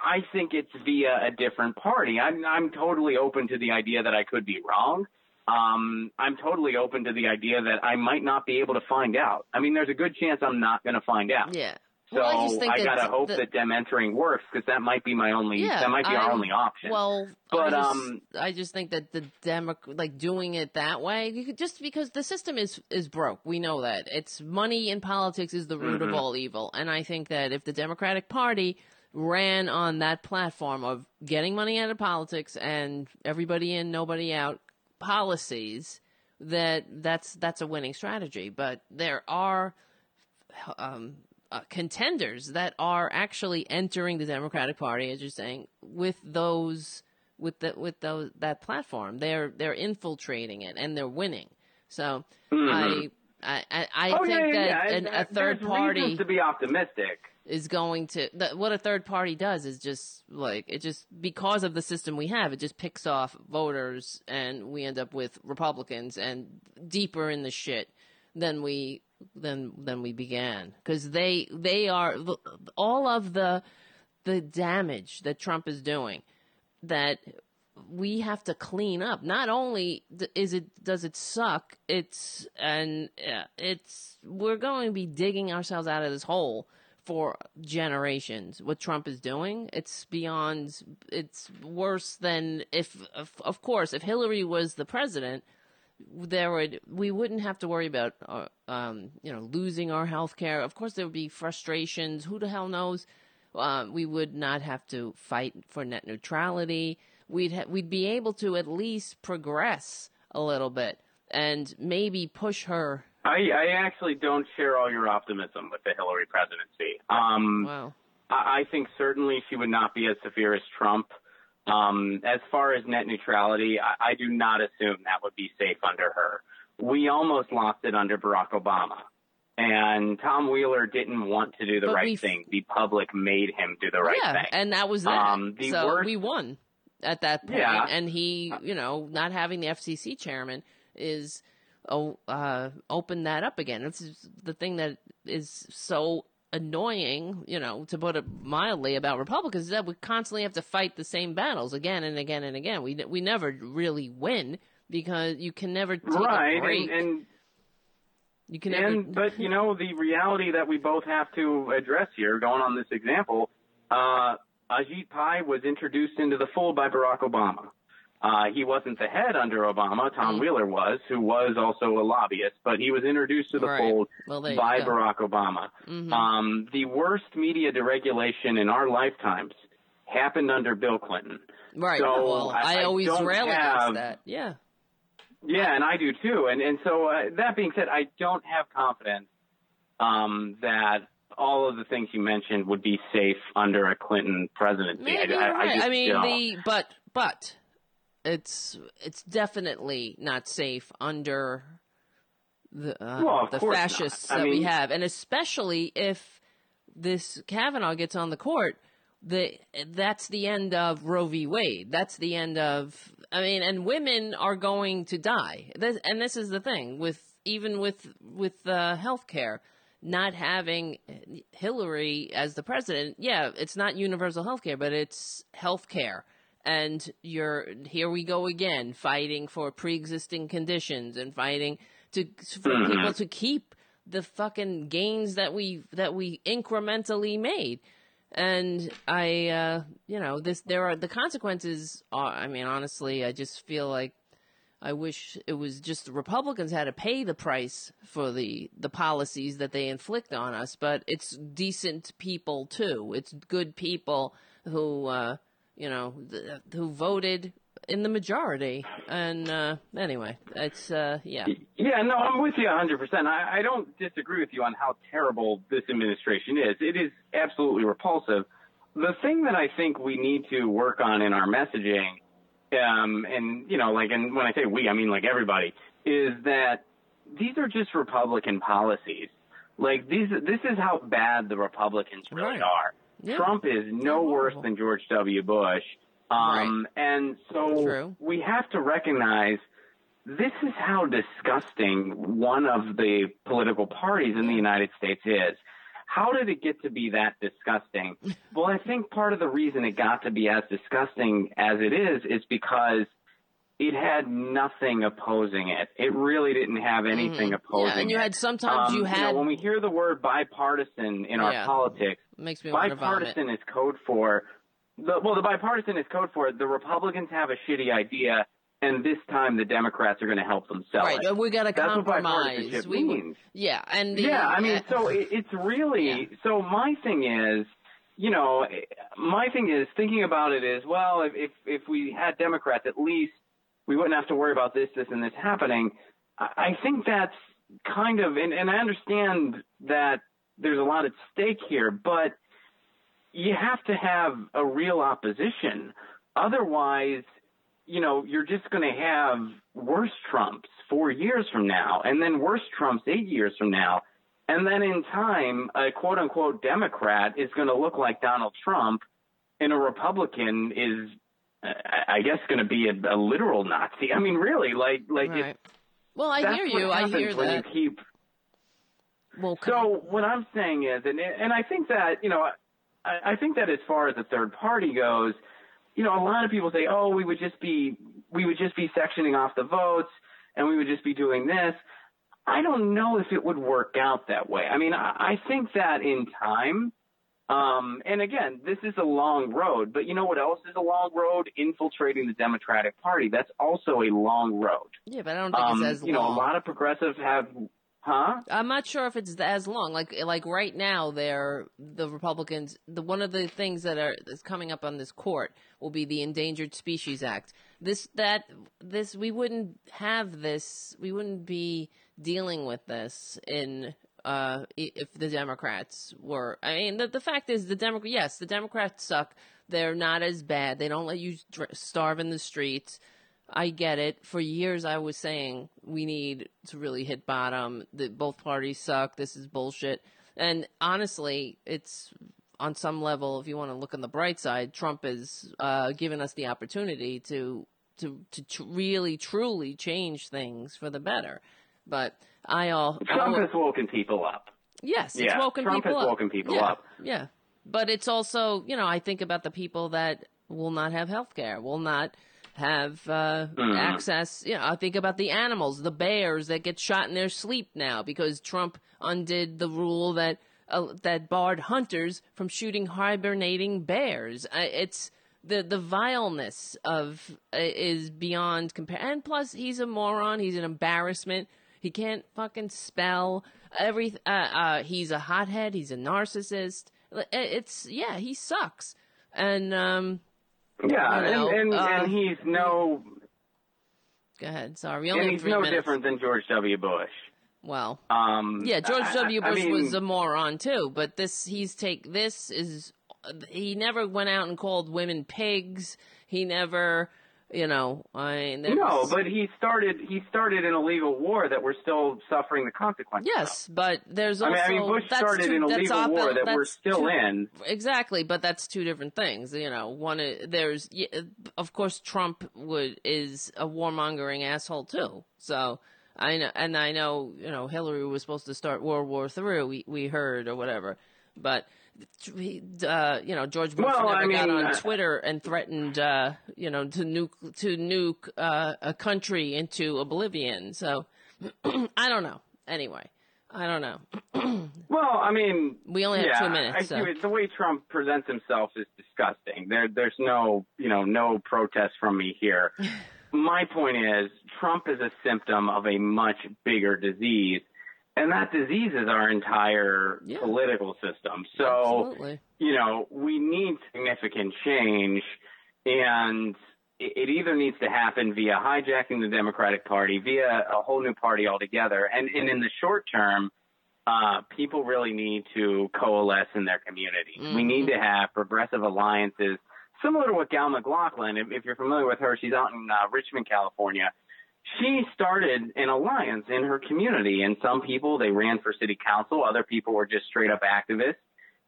I think it's via a different party. I'm I'm totally open to the idea that I could be wrong. Um, I'm totally open to the idea that I might not be able to find out. I mean, there's a good chance I'm not going to find out. Yeah. So Well, I just think that gotta hope the- that them entering works because that might be my only Yeah, that might be our only option. Well, but I just, um, I just think that the Demo- like doing it that way, you could, just because the system is is broke, we know that it's money in politics is the root of Mhm. all evil, and I think that if the Democratic Party ran on that platform of getting money out of politics and everybody in, nobody out policies, that that's that's a winning strategy. But there are um, uh, contenders that are actually entering the Democratic Party, as you're saying, with those with the with those that platform. They're they're infiltrating it and they're winning. So Mhm. I I I, oh, think yeah, that yeah. an, a third party to be optimistic. is going to that what a third party does is just like it just because of the system we have it just picks off voters and we end up with republicans and deeper in the shit than we than than we began because they they are all of the the damage that trump is doing that we have to clean up. Not only is it does it suck, it's and it's we're going to be digging ourselves out of this hole for generations. What Trump is doing, it's beyond. It's worse than if, of, of course, if Hillary was the president, there would we wouldn't have to worry about uh, um, you know losing our health care. Of course, there would be frustrations. Who the hell knows? Uh, we would not have to fight for net neutrality. We'd ha- we'd be able to at least progress a little bit and maybe push her. I, I actually don't share all your optimism with the Hillary presidency. Um, Wow. I, I think certainly she would not be as severe as Trump. Um, as far as net neutrality, I, I do not assume that would be safe under her. We almost lost it under Barack Obama. And Tom Wheeler didn't want to do the But right thing. The public made him do the right yeah, thing. and that was that. Um, the so worst- we won at that point. Yeah. And he, you know, not having the FCC chairman is oh, uh, open that up again. This is the thing that is so annoying, you know, to put it mildly about Republicans is that we constantly have to fight the same battles again and again and again. We we never really win because you can never take right a break. and, and you can never and but you know the reality that we both have to address here going on this example uh Ajit Pai was introduced into the fold by Barack Obama uh he wasn't the head under Obama. Tom Wheeler was who was also a lobbyist but he was introduced to the Right. fold Well, by go. Barack Obama Mhm. um the worst media deregulation in our lifetimes happened under Bill Clinton right. so well, I- I, I always don't rail have- against that. Yeah. yeah, and I do too. And and so uh, that being said, I don't have confidence um, that all of the things you mentioned would be safe under a Clinton presidency. Maybe I, you're I, right. I, just I mean, don't. the but but it's it's definitely not safe under the uh, Well, the fascists that we have, and especially if this Kavanaugh gets on the court. The that's the end of Roe v. Wade. That's the end of. I mean, and women are going to die. This, and this is the thing with even with with uh, health care not having Hillary as the president, yeah, it's not universal health care, but it's health care. And you're here we go again, fighting for pre existing conditions and fighting to for Mhm. people to keep the fucking gains that we that we incrementally made. And I uh you know, this there are the consequences are I mean, honestly, I just feel like I wish it was just the Republicans had to pay the price for the the policies that they inflict on us, but it's decent people too. It's good people who uh, you know th- who voted in the majority. And uh, anyway, it's uh, yeah. Yeah, no, I'm with you 100%. I, I don't disagree with you on how terrible this administration is. It is absolutely repulsive. The thing that I think we need to work on in our messaging, um, and, you know, like, and when I say we, I mean like everybody, is that these are just Republican policies. Like, these, this is how bad the Republicans really Right. are. Yeah. Trump is no worse than George W. Bush. Um, And so True. we have to recognize this is how disgusting one of the political parties in the United States is. How did it get to be that disgusting? well, I think part of the reason it got to be as disgusting as it is is because it had nothing opposing it. It really didn't have anything Mhm. opposing Yeah, and you had sometimes Um, you had know, when we hear the word bipartisan in Yeah. our politics, makes me want to vomit. bipartisan is code for the, well, the bipartisan is code for the Republicans have a shitty idea, and this time the Democrats are going to help them sell Right, it. we got to what compromise. bipartisanship We means. yeah, and the, yeah, I mean, uh, so it, it's really so. My thing is, you know, my thing is thinking about it is well, if if, if we had Democrats, at least we wouldn't have to worry about this, this, and this happening. I, I think that's kind of, and, and I understand that there's a lot at stake here, but you have to have a real opposition. Otherwise, you know, you're just going to have worse Trumps four years from now, and then worse Trumps eight years from now. And then in time, a quote unquote Democrat is going to look like Donald Trump, and a Republican is, I guess, going to be a, a literal Nazi. I mean, really, like, like Right. it's, well, I hear you. I hear that. you keep Well, so what I'm saying is, and and I think that you know, I, I think that as far as the third party goes, you know, a lot of people say, oh, we would just be we would just be sectioning off the votes, and we would just be doing this. I don't know if it would work out that way. I mean, I, I think that in time, um, and again, this is a long road, but you know what else is a long road? Infiltrating the Democratic Party. That's also a long road. Yeah, but I don't think Um, it's as you know, a lot of progressives have, huh? I'm not sure if it's as long. Like like right now, they're the Republicans. The one of the things that are that's coming up on this court will be the Endangered Species Act. This that this we wouldn't have this. We wouldn't be dealing with this in uh if the Democrats were. I mean, the the fact is the Democrat. Yes, the Democrats suck. They're not as bad. They don't let you starve in the streets. I get it. For years, I was saying we need to really hit bottom. That both parties suck. This is bullshit. And honestly, it's on some level. If you want to look on the bright side, Trump has uh, given us the opportunity to to to tr- really truly change things for the better. But I all Trump has woken people up. Yes, it's woken Trump people has up. woken people yeah, up. Yeah, but it's also you know I think about the people that will not have health care, will not have uh, Mhm. access. You know, I think about the animals, the bears that get shot in their sleep now because Trump undid the rule that uh, that barred hunters from shooting hibernating bears. I, it's the the vileness of uh, is beyond compare. And plus, he's a moron. He's an embarrassment. He can't fucking spell every. Uh, uh, he's a hothead. He's a narcissist. It's yeah, he sucks. And um, Yeah, you know, and and, uh, and he's no Go ahead. Sorry, we only and have he's no minutes. different than George W. Bush. Well, Um, yeah, George I- W. I Bush mean, was a moron too, but this he's take this is he never went out and called women pigs. He never, you know, I no, but he started he started an illegal war that we're still suffering the consequences. yes, but there's I mean, I mean, Bush that's started two- an illegal op- war that we're still two- in. Exactly, but that's two different things. You know, one i- there's uh, of course Trump would is a warmongering asshole too. So I know, and I know you know Hillary was supposed to start World War Three. We we heard or whatever, but. He- Uh, you know, George Bush Well, never I got mean, on uh, Twitter and threatened, uh, you know, to nuke to nuke uh, a country into oblivion. So I don't know. Anyway, I don't know. Well, I mean, We only have yeah, two minutes, so. it. The way Trump presents himself is disgusting. There, there's no, you know, no protest from me here. My point is, Trump is a symptom of a much bigger disease, and that diseases our entire political system. So, Absolutely. you know, we need significant change, and it, it either needs to happen via hijacking the Democratic Party, via a whole new party altogether, and, and in the short term, uh, people really need to coalesce in their communities. We need to have progressive alliances, similar to what Gayle McLaughlin, if, if you're familiar with her, she's out in uh, Richmond, California. She started an alliance in her community, and some people they ran for city council, other people were just straight up activists,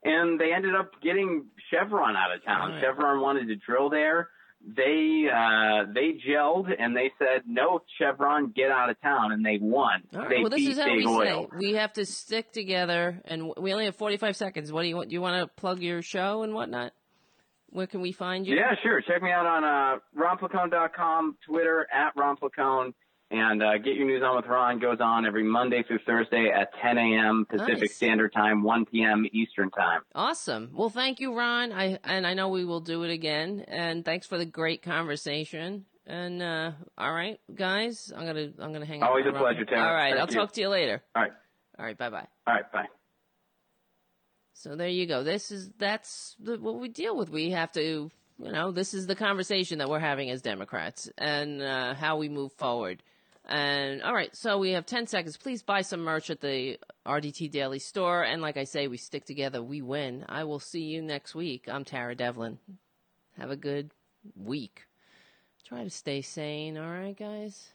and they ended up getting Chevron out of town. Right. Chevron wanted to drill there. They uh, they gelled and they said no, Chevron, get out of town, and they won. All right. They Well, this beat is how we Oil. say we have to stick together, and we only have 45 seconds. What do you want? Do you want to plug your show and whatnot? Where can we find you? Yeah, sure. Check me out on uh, ronplacone.com, Twitter at ronplacone, and uh, Get Your News On with Ron goes on every Monday through Thursday at 10 a.m. Pacific Nice. Standard Time, 1 p.m. Eastern Time. Awesome. Well, thank you, Ron. I and I know we will do it again. And thanks for the great conversation. And uh, all right, guys, I'm gonna I'm gonna hang. up Always a Ron. pleasure, Tara. All right, Thank I'll you. talk to you later. All right. All right, bye bye. All right, bye. So there you go. This is that's what we deal with. We have to, you know, this is the conversation that we're having as Democrats and uh, how we move forward. And all right, so we have 10 seconds. Please buy some merch at the RDT Daily Store. And like I say, we stick together, we win. I will see you next week. I'm Tara Devlin. Have a good week. Try to stay sane, all right, guys?